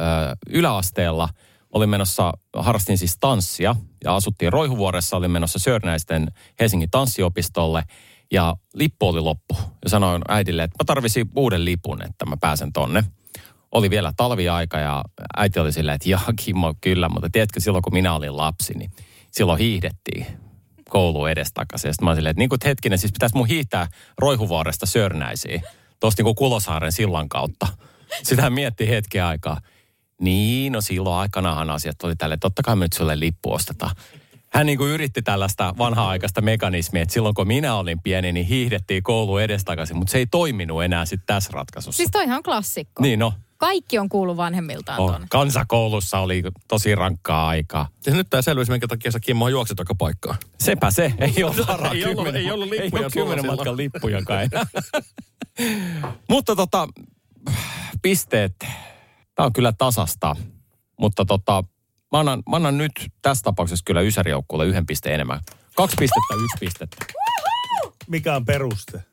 yläasteella olin menossa, harrastin siis tanssia ja asuttiin Roihuvuoressa, olin menossa Sörnäisten Helsingin tanssiopistolle ja lippu oli loppu. Ja sanoin äidille, että mä tarvisin uuden lipun, että mä pääsen tonne. Oli vielä talviaika ja äiti oli silleen, että jaa Kimmo, kyllä, mutta tiedätkö silloin kun minä olin lapsi, niin silloin hiihdettiin koulu edestakaisin. Ja sitten mä olin silleen, että niin kuin, hetkinen, siis pitäisi mun hiihtää Roihuvuoresta Sörnäisiin, tuosta niin kuin Kulosaaren sillan kautta. Sitä mietti hetki aikaa. Niin, no silloin aikanahan asiat oli tälle, totta kai me nyt sulle lippu ostetaan. Hän niin kuin yritti tällaista vanha-aikaista mekanismia, että silloin kun minä olin pieni, niin hiihdettiin koulu edestakaisin, mutta se ei toiminut enää sitten tässä ratkaisussa. Siis toihan on klassikko. Niin no, Kaikki on kuullut vanhemmiltaan oh, tuonne. kansakoulussa oli tosi rankkaa aikaa. Ja nyt tämä selvisi, minkä takia sä Kimmo juoksit joka paikkaan. Sepä se, ei ole varaa. Ei ollut- kymmenen- ei ollut lippuja Ei kymmenen matkan lippujakaan enää. Mutta tota, pisteet, tämä on kyllä tasasta. Mutta tota, mä annan, mä annan nyt tässä tapauksessa kyllä Ysärijoukkuulle yhden pisteen enemmän. Kaksi pistettä, yksi pistettä. Mikä on peruste?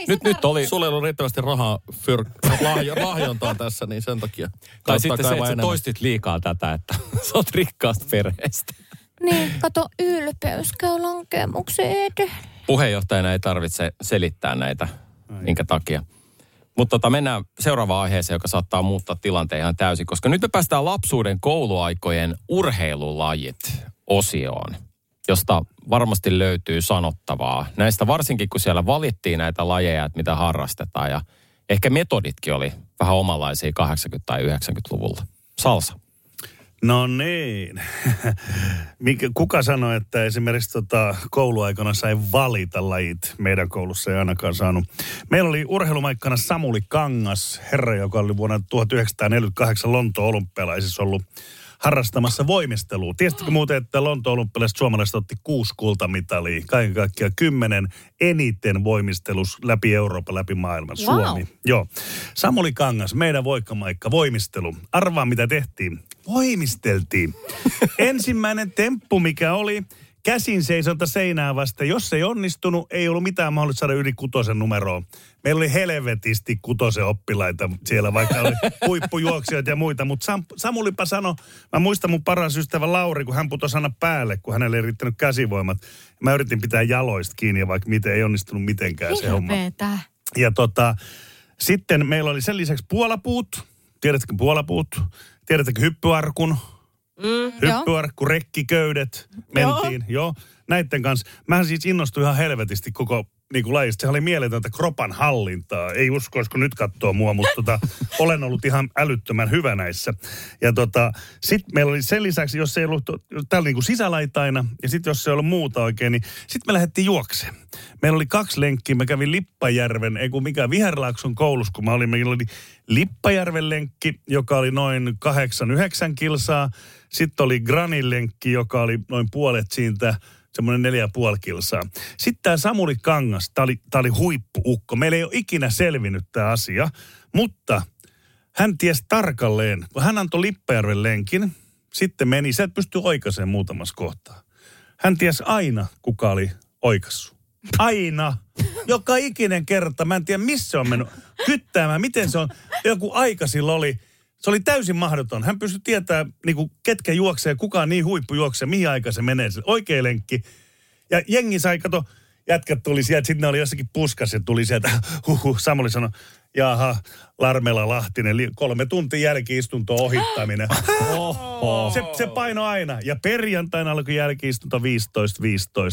Ei Nyt, nyt oli, Sulla ei ollut riittävästi rahaa fyr, lahjo, lahjontaan tässä, niin sen takia. tai sitten se, että enemmän. toistit liikaa tätä, että sä oot rikkaasta perheestä. Niin, kato, ylpeys käy lankemukseen. Puheenjohtajana ei tarvitse selittää näitä, minkä takia. Mutta tota, mennään seuraavaan aiheeseen, joka saattaa muuttaa tilanteen ihan täysin, koska nyt me päästään lapsuuden kouluaikojen urheilulajit osioon, josta varmasti löytyy sanottavaa. Näistä varsinkin, kun siellä valittiin näitä lajeja, että mitä harrastetaan ja ehkä metoditkin oli vähän omanlaisia 80- tai 90-luvulla. Salsa. No niin. Mikä, kuka sanoi, että esimerkiksi tota, kouluaikana sai valita lajit? Meidän koulussa ei ainakaan saanut. Meillä oli urheilumaikkana Samuli Kangas, herra, joka oli vuonna 1948 Lontoon olympialaisissa ollut harrastamassa voimistelua. Tiesittekö muuten, että Lontoon olympialaiset suomalaiset otti kuusi kultamitalia, kaiken kaikkiaan kymmenen eniten voimistelus läpi Euroopan, läpi maailman. Wow. Suomi. Joo. Samuli Kangas, meidän voikkamaikka, voimistelu. Arvaa mitä tehtiin. Voimisteltiin. Ensimmäinen temppu, mikä oli, käsin seisonta seinää vasta. Jos ei onnistunut, ei ollut mitään mahdollista saada yli kutosen numeroa. Meillä oli helvetisti kutosen oppilaita siellä, vaikka oli huippujuoksijoita ja muita. Mutta Sam, Samulipa sanoi, mä muistan mun paras ystävä Lauri, kun hän putosi aina päälle, kun hänelle ei riittänyt käsivoimat. Mä yritin pitää jaloista kiinni, ja vaikka miten ei onnistunut mitenkään se homma. Hirveetä. Ja tota, sitten meillä oli sen lisäksi puolapuut. Tiedätkö puolapuut? Tiedättekö hyppyarkun? Mm, Hyppyarkku, rekkiköydet, mentiin, joo. joo. Näiden kanssa. Mähän siis innostuin ihan helvetisti koko niin kuin lajista. Sehän oli mieletöntä kropan hallintaa. Ei uskoisi, kun nyt katsoo mua, mutta tota, olen ollut ihan älyttömän hyvä näissä. Ja tota, sitten meillä oli sen lisäksi, jos ei ollut täällä niin kuin sisälaitaina, ja sitten jos se ei ollut muuta oikein, niin sitten me lähdettiin juokseen. Meillä oli kaksi lenkkiä. Mä kävin Lippajärven, ei kun mikä Viherlaakson koulussa, kun mä olin. Meillä oli Lippajärven lenkki, joka oli noin 8-9 kilsaa. Sitten oli Granin lenkki, joka oli noin puolet siitä, semmoinen neljä puoli kilsaa. Sitten tämä Samuli Kangas, tämä oli, tää oli huippuukko. Meillä ei ole ikinä selvinnyt tämä asia, mutta hän tiesi tarkalleen, kun hän antoi Lippajärven lenkin, sitten meni, sä et pysty oikaisemaan muutamassa kohtaa. Hän tiesi aina, kuka oli oikassu. Aina. Joka ikinen kerta. Mä en tiedä, missä se on mennyt kyttäämään. Miten se on. Joku aika sillä oli. Se oli täysin mahdoton. Hän pystyi tietämään, niin kuin, ketkä juoksee, kuka niin huippu juoksee, mihin aika se menee. Se oikea lenkki. Ja jengi sai, kato, jätkät tuli sieltä, sitten ne oli jossakin puskas ja tuli sieltä, huhu, Samuli sanoi, Jaha, Larmela Lahtinen, kolme tuntia jälkiistunto ohittaminen. Se, se paino aina. Ja perjantaina alkoi jälkiistunto 15-15.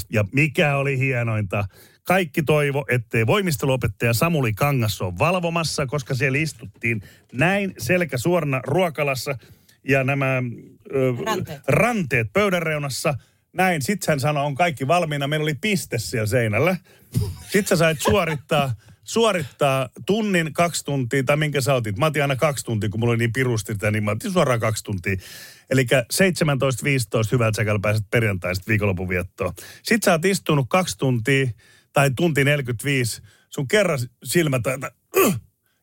Ja mikä oli hienointa? Kaikki toivo, ettei voimisteluopettaja Samuli Kangas ole valvomassa, koska siellä istuttiin näin selkä suorana ruokalassa ja nämä ö, Ranteet. ranteet pöydän reunassa. Näin, sit hän sanoi, on kaikki valmiina. Meillä oli piste siellä seinällä. Sitten sä sait suorittaa, suorittaa tunnin, kaksi tuntia, tai minkä sä otit. Mä otin aina kaksi tuntia, kun mulla oli niin pirusti niin mä otin suoraan kaksi tuntia. Eli 17.15 hyvältä säkällä pääset perjantaista viikonlopun viettoon. Sitten sä oot istunut kaksi tuntia, tai tunti 45, sun kerran silmät, että uh,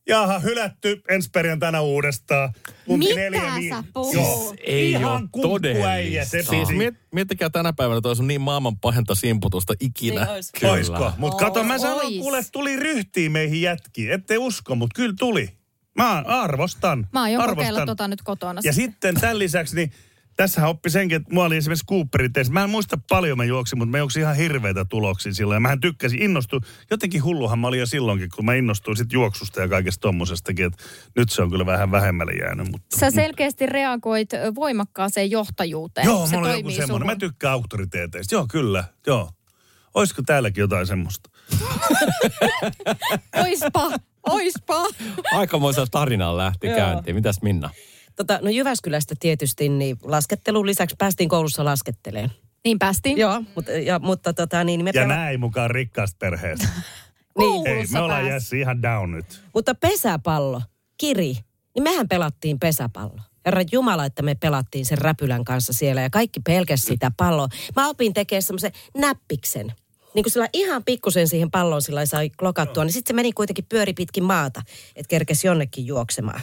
jaha, hylätty ensi perjantaina uudestaan. Tunti Mitä neljä, sä viisi. puhut? Joo, Ei ihan todellista. Siis miet, miettikää tänä päivänä, toi on niin maailman pahenta simputusta ikinä. Niin ois. Kyllä. Oisko? Mutta kato, mä sanon, Ois. kuule, tuli ryhtiin meihin jätkiin. Ette usko, mutta kyllä tuli. Mä arvostan. Mä aion arvostan. kokeilla tota nyt kotona. Ja sitten tämän lisäksi, niin tässähän oppi senkin, että mulla oli esimerkiksi Cooperin teissä. Mä en muista paljon mä juoksin, mutta mä juoksin ihan hirveitä tuloksia silloin. Ja mähän tykkäsin, innostuin. Jotenkin hulluhan mä olin jo silloinkin, kun mä innostuin sit juoksusta ja kaikesta tommosestakin. Että nyt se on kyllä vähän vähemmälle jäänyt. Mutta... Sä selkeästi reagoit ö, voimakkaaseen johtajuuteen. Joo, se mulla on joku semmoinen. Mä suhun. tykkään auktoriteeteista. Joo, kyllä. Joo. Olisiko täälläkin jotain semmoista? Oispa, oispa. Aikamoisella tarinalla lähti Joo. käyntiin. Mitäs Minna? Tota, no Jyväskylästä tietysti, niin laskettelun lisäksi päästiin koulussa lasketteleen. Niin päästiin. Joo, mutta, ja, mutta tota, niin me Ja pela- näin mukaan rikkaasta perheestä. niin, Ei, me ollaan pääs. Jessi ihan down nyt. Mutta pesäpallo, kiri, niin mehän pelattiin pesäpallo. Herra Jumala, että me pelattiin sen räpylän kanssa siellä ja kaikki pelkäs sitä palloa. Mä opin tekemään semmoisen näppiksen. Niin kuin sillä ihan pikkusen siihen palloon sillä sai klokattua, niin sitten se meni kuitenkin pyöri pitkin maata, että kerkesi jonnekin juoksemaan.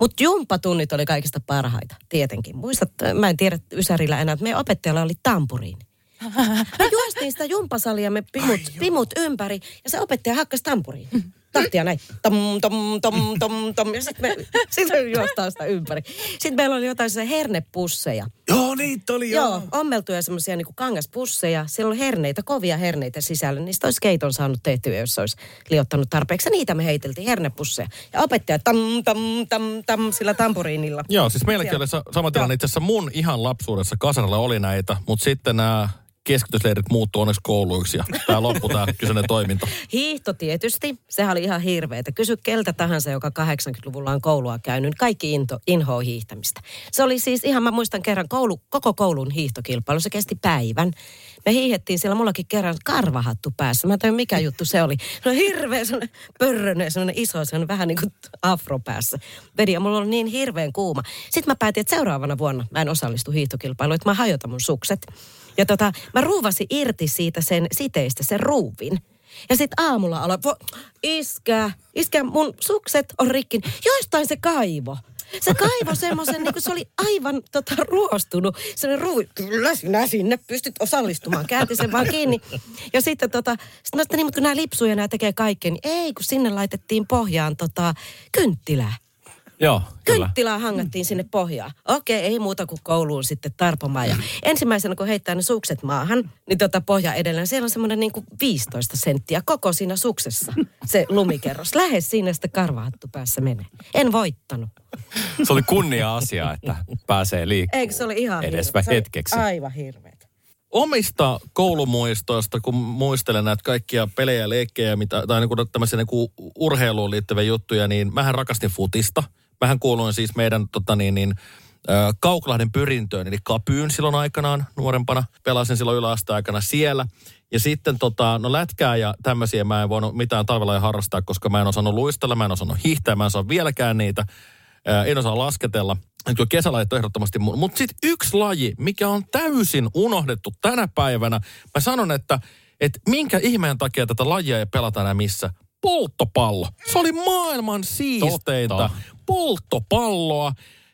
Mutta jumppatunnit oli kaikista parhaita, tietenkin. Muistat, mä en tiedä Ysärillä enää, että meidän opettajalla oli tampuriini. Me juostiin sitä jumpasalia, me pimut, pimut ympäri ja se opettaja hakkas tampuriin. Tahtia näin. Tom, tom, tom, tom, tom. Ja sitten me, sit me juostaan sitä ympäri. Sitten meillä oli jotain se hernepusseja. Joo, niitä oli Joo, ommeltuja semmoisia niin kangaspusseja. Siellä on herneitä, kovia herneitä sisällä. Niistä olisi keiton saanut tehtyä, jos olisi liottanut tarpeeksi. Ja niitä me heiteltiin, hernepusseja. Ja opettaja tam, tam, tam, tam, sillä tampuriinilla. Joo, siis meilläkin Siellä. oli sa- sama tilanne. Itse asiassa mun ihan lapsuudessa kasarilla oli näitä, mutta sitten nämä keskitysleirit muuttuu onneksi kouluiksi ja tämä loppu tämä kyseinen toiminta. Hiihto tietysti, sehän oli ihan hirveetä. Kysy keltä tahansa, joka 80-luvulla on koulua käynyt, kaikki into, inhoa hiihtämistä. Se oli siis ihan, mä muistan kerran koulu, koko koulun hiihtokilpailu, se kesti päivän. Me hiihettiin siellä mullakin kerran karvahattu päässä. Mä en mikä juttu se oli. No hirveä sellainen pörrönen, sellainen iso, sellainen vähän niin kuin afro päässä. Vedi ja mulla oli niin hirveän kuuma. Sitten mä päätin, että seuraavana vuonna mä en osallistu hiihtokilpailuun, että mä hajotan mun sukset. Ja tota, mä ruuvasin irti siitä sen siteistä sen ruuvin. Ja sitten aamulla aloin, vo, iskä, iskä, mun sukset on rikki. Jostain se kaivo. Se kaivo semmoisen, niin se oli aivan tota, ruostunut. Sellainen ruuvi, kyllä sinä sinne pystyt osallistumaan. Käänti sen vaan kiinni. Ja sitten tota, sit mä niin, mutta kun nämä lipsuu ja nämä tekee kaikkea, niin ei, kun sinne laitettiin pohjaan tota, kynttilää. Joo, kyllä. Kynttilää hangattiin sinne pohjaan. Okei, ei muuta kuin kouluun sitten tarpomaan. Ja ensimmäisenä, kun heittää ne sukset maahan, niin tota pohja edelleen, siellä on semmoinen niin kuin 15 senttiä koko siinä suksessa. Se lumikerros. Lähes siinä sitten karvahattu päässä menee. En voittanut. Se oli kunnia-asia, että pääsee liikkeelle. Eikö se oli ihan Edes hirveä? Se oli hetkeksi. Aivan hirveä. Omista koulumuistoista, kun muistelen näitä kaikkia pelejä, leikkejä, mitä, tai niin kuin tämmöisiä niin kuin urheiluun liittyviä juttuja, niin mähän rakastin futista. Mähän kuuluin siis meidän tota niin, niin, Kauklahden pyrintöön, eli Kapyyn silloin aikanaan nuorempana. Pelasin silloin yläasteaikana siellä. Ja sitten tota, no lätkää ja tämmöisiä mä en voinut mitään talvella harrastaa, koska mä en osannut luistella, mä en osannut hiihtää, mä en osaa vieläkään niitä. En osaa lasketella. Kyllä kesälajit ehdottomasti mun. Mutta sitten yksi laji, mikä on täysin unohdettu tänä päivänä. Mä sanon, että, että minkä ihmeen takia tätä lajia ei pelata enää missä. Polttopallo. Se oli maailman siisteintä. Totta. Polttopalloa.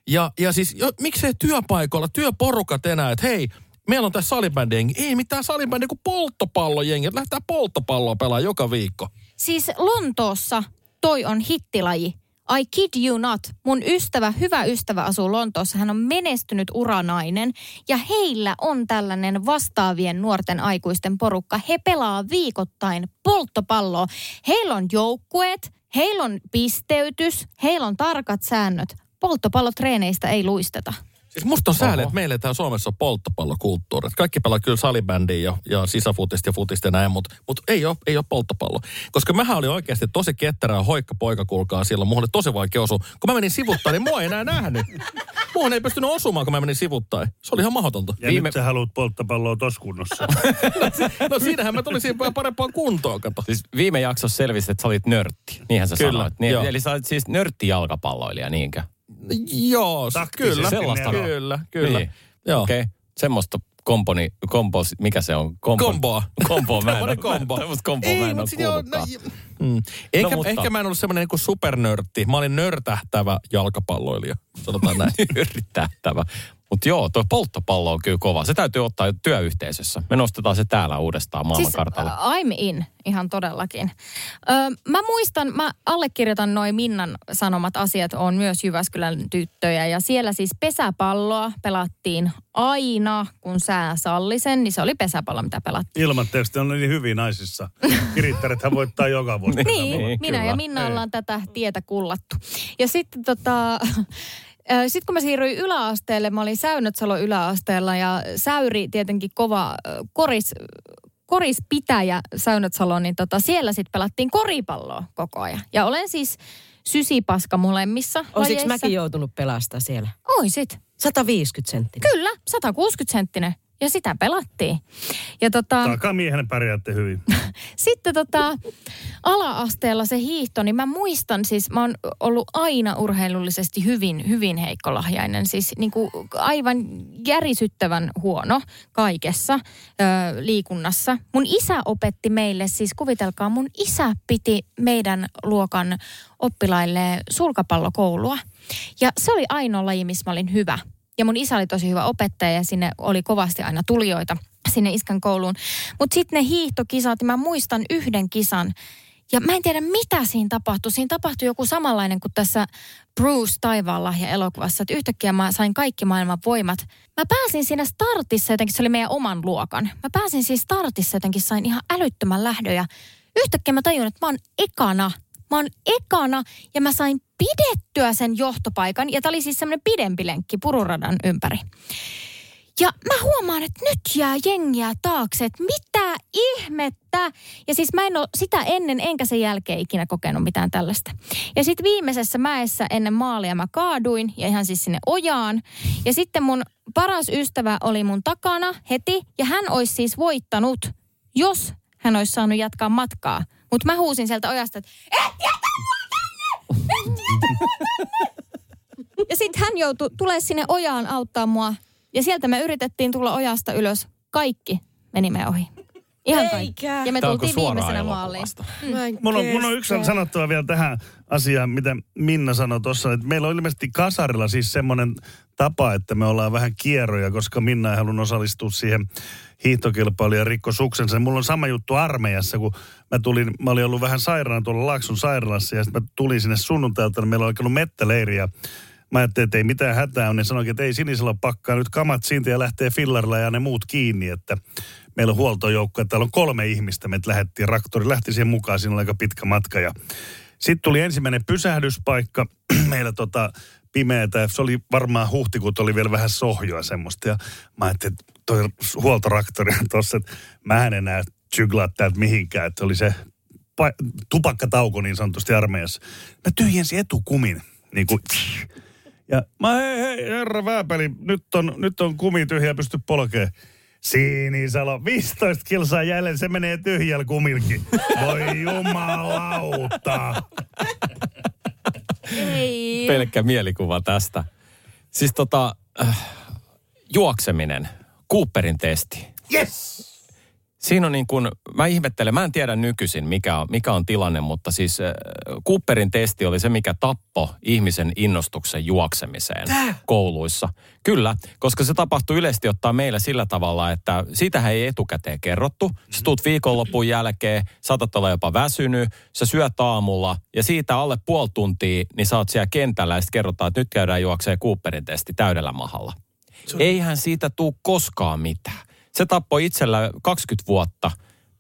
Ja, ja siis jo, miksei työpaikoilla, työporukat enää, että hei, meillä on tässä salibändiengi. Ei mitään salibändiä kuin polttopallojengi. Lähdetään polttopalloa pelaa joka viikko. Siis Lontoossa toi on hittilaji. I kid you not. Mun ystävä, hyvä ystävä asuu Lontoossa. Hän on menestynyt uranainen ja heillä on tällainen vastaavien nuorten aikuisten porukka. He pelaa viikoittain polttopalloa. Heillä on joukkueet heillä on pisteytys, heillä on tarkat säännöt. Polttopallotreeneistä ei luisteta. Siis musta on sääli, että meillä täällä Suomessa on polttopallokulttuuri. Että Kaikki pelaa kyllä salibändiä ja, ja sisäfutista ja futista ja näin, mutta, mutta ei, ole, ei ole polttopallo. Koska mähän olin oikeasti tosi ketterää hoikka poika, kuulkaa silloin. Mulla oli tosi vaikea osua. Kun mä menin sivuttain, niin mua ei enää nähnyt. Mua ei pystynyt osumaan, kun mä menin sivuttain. Se oli ihan mahdotonta. Ja Viime- nyt sä haluat polttapalloa tossa kunnossa. No siinähän mä tulin siinä parempaan kuntoon, kato. Siis viime jaksossa selvisi, että sä olit nörtti. Niinhän sä Kyllä, sanoit. Niin, joo. eli sä olit siis nörttijalkapalloilija, niinkö? Joo, Taktisesti kyllä. sellaista. Kyllä, kyllä. Niin. Joo. Okei. Okay. Semmoista komponi, kompos, mikä se on? Kompo, Komboa. Komboa mä en ole- kombo. Semmoista komboa mä en ole kuullutkaan. no, mm. Ehkä, No, mutta- ehkä mä en ollut semmoinen niin supernörtti. Mä olin nörtähtävä jalkapalloilija, sanotaan näin. Yrittävä. Mutta joo, tuo polttopallo on kyllä kova. Se täytyy ottaa työyhteisössä. Me nostetaan se täällä uudestaan maailmankartalle. Siis, I'm in, ihan todellakin. Ö, mä muistan, mä allekirjoitan noin Minnan sanomat asiat, on myös Jyväskylän tyttöjä. Ja siellä siis pesäpalloa pelattiin aina, kun sää salli sen, niin se oli pesäpallo, mitä pelattiin. Ilmatteeksi on niin hyvin naisissa. Kirittärethän voittaa joka vuosi. Niin, Niin, minä kyllä. ja Minna ollaan tätä tietä kullattu. Ja sitten tota, sitten kun mä siirryin yläasteelle, mä olin Säynötsalo yläasteella ja Säyri tietenkin kova koris, korispitäjä Säynötsalo, niin tota, siellä sitten pelattiin koripalloa koko ajan. Ja olen siis sysipaska molemmissa Olisiko mäkin joutunut pelastaa siellä? Oisit. 150 senttinen. Kyllä, 160 senttinen. Ja sitä pelattiin. Ja tota, Takamiehen pärjäätte hyvin. sitten tota, ala-asteella se hiihto, niin mä muistan siis, mä oon ollut aina urheilullisesti hyvin, hyvin heikkolahjainen. Siis niin kuin aivan järisyttävän huono kaikessa ö, liikunnassa. Mun isä opetti meille, siis kuvitelkaa, mun isä piti meidän luokan oppilaille sulkapallokoulua. Ja se oli ainoa laji, missä mä olin hyvä. Ja mun isä oli tosi hyvä opettaja ja sinne oli kovasti aina tulijoita sinne iskän kouluun. Mutta sitten ne hiihtokisat, mä muistan yhden kisan. Ja mä en tiedä, mitä siinä tapahtui. Siinä tapahtui joku samanlainen kuin tässä Bruce Taivaanlahja elokuvassa. Että yhtäkkiä mä sain kaikki maailman voimat. Mä pääsin siinä startissa jotenkin, se oli meidän oman luokan. Mä pääsin siinä startissa jotenkin, sain ihan älyttömän lähdön. Ja yhtäkkiä mä tajun, että mä oon ekana. Mä oon ekana ja mä sain pidettyä sen johtopaikan. Ja tää oli siis semmoinen pidempi lenkki pururadan ympäri. Ja mä huomaan, että nyt jää jengiä taakse, että mitä ihmettä. Ja siis mä en ole sitä ennen enkä sen jälkeen ikinä kokenut mitään tällaista. Ja sitten viimeisessä mäessä ennen maalia mä kaaduin ja ihan siis sinne ojaan. Ja sitten mun paras ystävä oli mun takana heti ja hän olisi siis voittanut, jos hän olisi saanut jatkaa matkaa. Mutta mä huusin sieltä ojasta, että et jätä mua Ja sitten hän joutui tulee sinne ojaan auttaa mua. Ja sieltä me yritettiin tulla ojasta ylös. Kaikki menimme ohi. Ihan kaikki. Eikä. Ja me tultiin suoraan viimeisenä maaliin. elokuvasta? Mä en Mulla on, mulla on yksi sanottava vielä tähän asiaan, mitä Minna sanoi tuossa. Että meillä on ilmeisesti kasarilla siis semmoinen tapa, että me ollaan vähän kierroja, koska Minna ei halunnut osallistua siihen hiihtokilpailuun ja rikko suksensa. Mulla on sama juttu armeijassa, kun mä tulin, mä olin ollut vähän sairaana tuolla Laakson sairaalassa ja sitten mä tulin sinne sunnuntailta, niin meillä oli ollut mettäleiri ja Mä ajattelin, että ei mitään hätää on, niin sanoin, että ei sinisellä pakkaa. Nyt kamat siitä ja lähtee fillarilla ja ne muut kiinni, että meillä on huoltojoukko, että täällä on kolme ihmistä, me lähdettiin, raktori lähti siihen mukaan, siinä oli aika pitkä matka ja sitten tuli ensimmäinen pysähdyspaikka, meillä tota pimeätä, se oli varmaan huhtikuuta, oli vielä vähän sohjoa semmoista ja mä ajattelin, että toi huoltoraktori on tossa, että mä en enää syglaa täältä mihinkään, että oli se pa- tupakkatauko niin sanotusti armeijassa. Mä tyhjensin etukumin, niin kuin, ja mä hei, hei, herra Vääpeli, nyt on, nyt on kumi tyhjä, pysty polkeen. Sinisalo, 15 kilsaa jäljellä, se menee tyhjällä kumilkin. Voi jumalauta. Ei. Pelkkä mielikuva tästä. Siis tota, äh, juokseminen, Cooperin testi. Yes! Siinä on niin kuin, mä ihmettelen, mä en tiedä nykyisin mikä on, mikä on tilanne, mutta siis äh, Cooperin testi oli se, mikä tappo ihmisen innostuksen juoksemiseen Tää? kouluissa. Kyllä, koska se tapahtui yleisesti ottaa meillä sillä tavalla, että siitähän ei etukäteen kerrottu. Sä tuut viikonlopun jälkeen, saatat olla jopa väsynyt, sä syöt aamulla ja siitä alle puoli tuntia, niin sä oot siellä kentällä ja sitten kerrotaan, että nyt käydään juokseen Cooperin testi täydellä mahalla. Eihän siitä tuu koskaan mitään. Se tappoi itsellä 20 vuotta.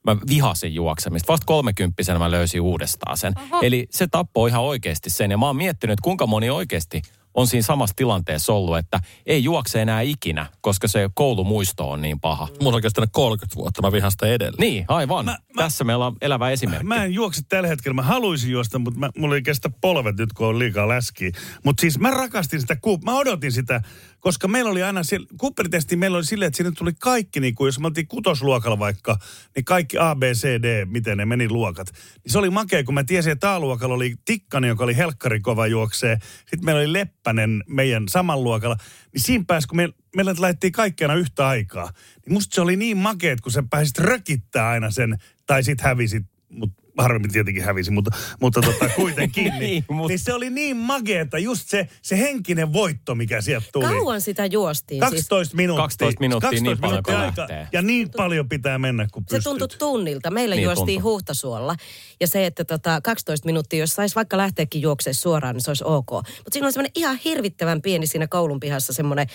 mä vihasin juoksemista. Vasta kolmekymppisenä mä löysin uudestaan sen. Oho. Eli se tappoi ihan oikeasti sen. Ja mä oon miettinyt, että kuinka moni oikeasti on siinä samassa tilanteessa ollut, että ei juokse enää ikinä, koska se koulumuisto on niin paha. Mun on kestänyt 30 vuotta, mä vihaan sitä edelleen. Niin, aivan. Mä- mä- Tässä meillä on elävä esimerkki. Mä en juokse tällä hetkellä. Mä haluaisin juosta, mutta mä, mulla ei kestä polvet nyt, kun on liikaa läskiä. Mutta siis mä rakastin sitä, mä odotin sitä, koska meillä oli aina, siellä, Cooperitesti meillä oli silleen, että sinne tuli kaikki, niin kuin jos me oltiin kutosluokalla vaikka, niin kaikki A, B, C, D, miten ne meni luokat. Niin se oli makea, kun mä tiesin, että A-luokalla oli Tikkanen, joka oli helkkari kova juoksee. Sitten meillä oli Leppänen meidän saman luokalla. Niin siinä pääsi, kun me, meillä laitettiin kaikki aina yhtä aikaa. Niin musta se oli niin makeet, kun sä pääsit rökittää aina sen, tai sit hävisit, mutta harvemmin tietenkin hävisi, mutta, mutta tota, kuitenkin. niin, Niin, mut- niin se oli niin makeeta, just se, se henkinen voitto, mikä sieltä tuli. Kauan sitä juostiin. 12 minuuttia. 12 minuuttia, niin paljon kuin aikaa. lähtee. Ja niin paljon pitää mennä, kun Se pystyt. tuntui tunnilta. Meillä Niin niin juostiin tuntui. huhtasuolla. Ja se, että tota 12 minuuttia, jos saisi vaikka lähteäkin juoksemaan suoraan, niin se olisi ok. Mutta siinä on semmoinen ihan hirvittävän pieni siinä koulun pihassa semmoinen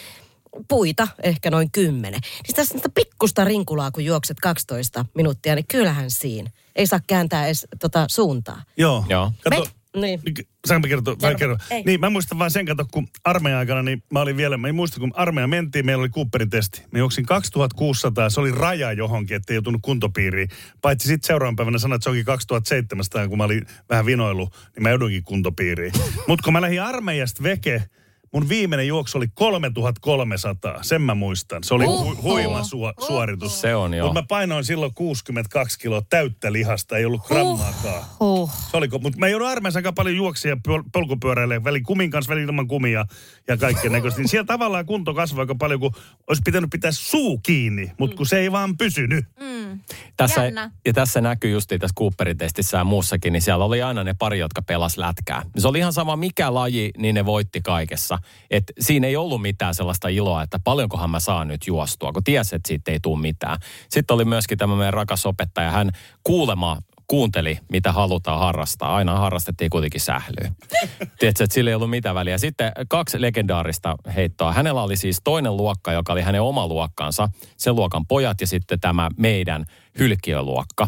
puita, ehkä noin kymmenen. Niin tässä sitä pikkusta rinkulaa, kun juokset 12 minuuttia, niin kyllähän siinä. Ei saa kääntää edes tota, suuntaa. Joo. Joo. Kato, Me- niin. Niin, Saanko mä kertoa? Vai Kerro. kerro? Ei. Niin, mä muistan vaan sen, kato, kun armeijan aikana, niin mä olin vielä, mä en muista, kun armeija mentiin, meillä oli Cooperin testi. Mä juoksin 2600, se oli raja johonkin, ettei joutunut kuntopiiriin. Paitsi sitten seuraavan päivänä sanoin, että se onkin 2700, kun mä olin vähän vinoillut, niin mä joudunkin kuntopiiriin. Mutta kun mä lähdin armeijasta veke, mun viimeinen juoksu oli 3300, sen mä muistan. Se oli hu- huima su- suoritus. Se on joo. Mutta mä painoin silloin 62 kiloa täyttä lihasta, ei ollut grammaakaan. Huh. Se oliko, mutta mä joudun armeijassa aika paljon juoksia pol- polkupyöräille, väli kumin kanssa, väli ilman kumia ja kaikkea näköistä. Niin siellä tavallaan kunto kasvaa aika paljon, kun olisi pitänyt pitää suu kiinni, mutta kun se ei vaan pysynyt. Tässä, Jännä. ja tässä näkyy justiin tässä Cooperin testissä ja muussakin, niin siellä oli aina ne pari, jotka pelas lätkää. Se oli ihan sama mikä laji, niin ne voitti kaikessa. Et siinä ei ollut mitään sellaista iloa, että paljonkohan mä saan nyt juostua, kun tiesi, että siitä ei tule mitään. Sitten oli myöskin tämä meidän rakas opettaja, hän kuulema kuunteli, mitä halutaan harrastaa. Aina harrastettiin kuitenkin sählyä. Tiedätkö, että sillä ei ollut mitään väliä. Sitten kaksi legendaarista heittoa. Hänellä oli siis toinen luokka, joka oli hänen oma luokkansa. Sen luokan pojat ja sitten tämä meidän hylkiöluokka.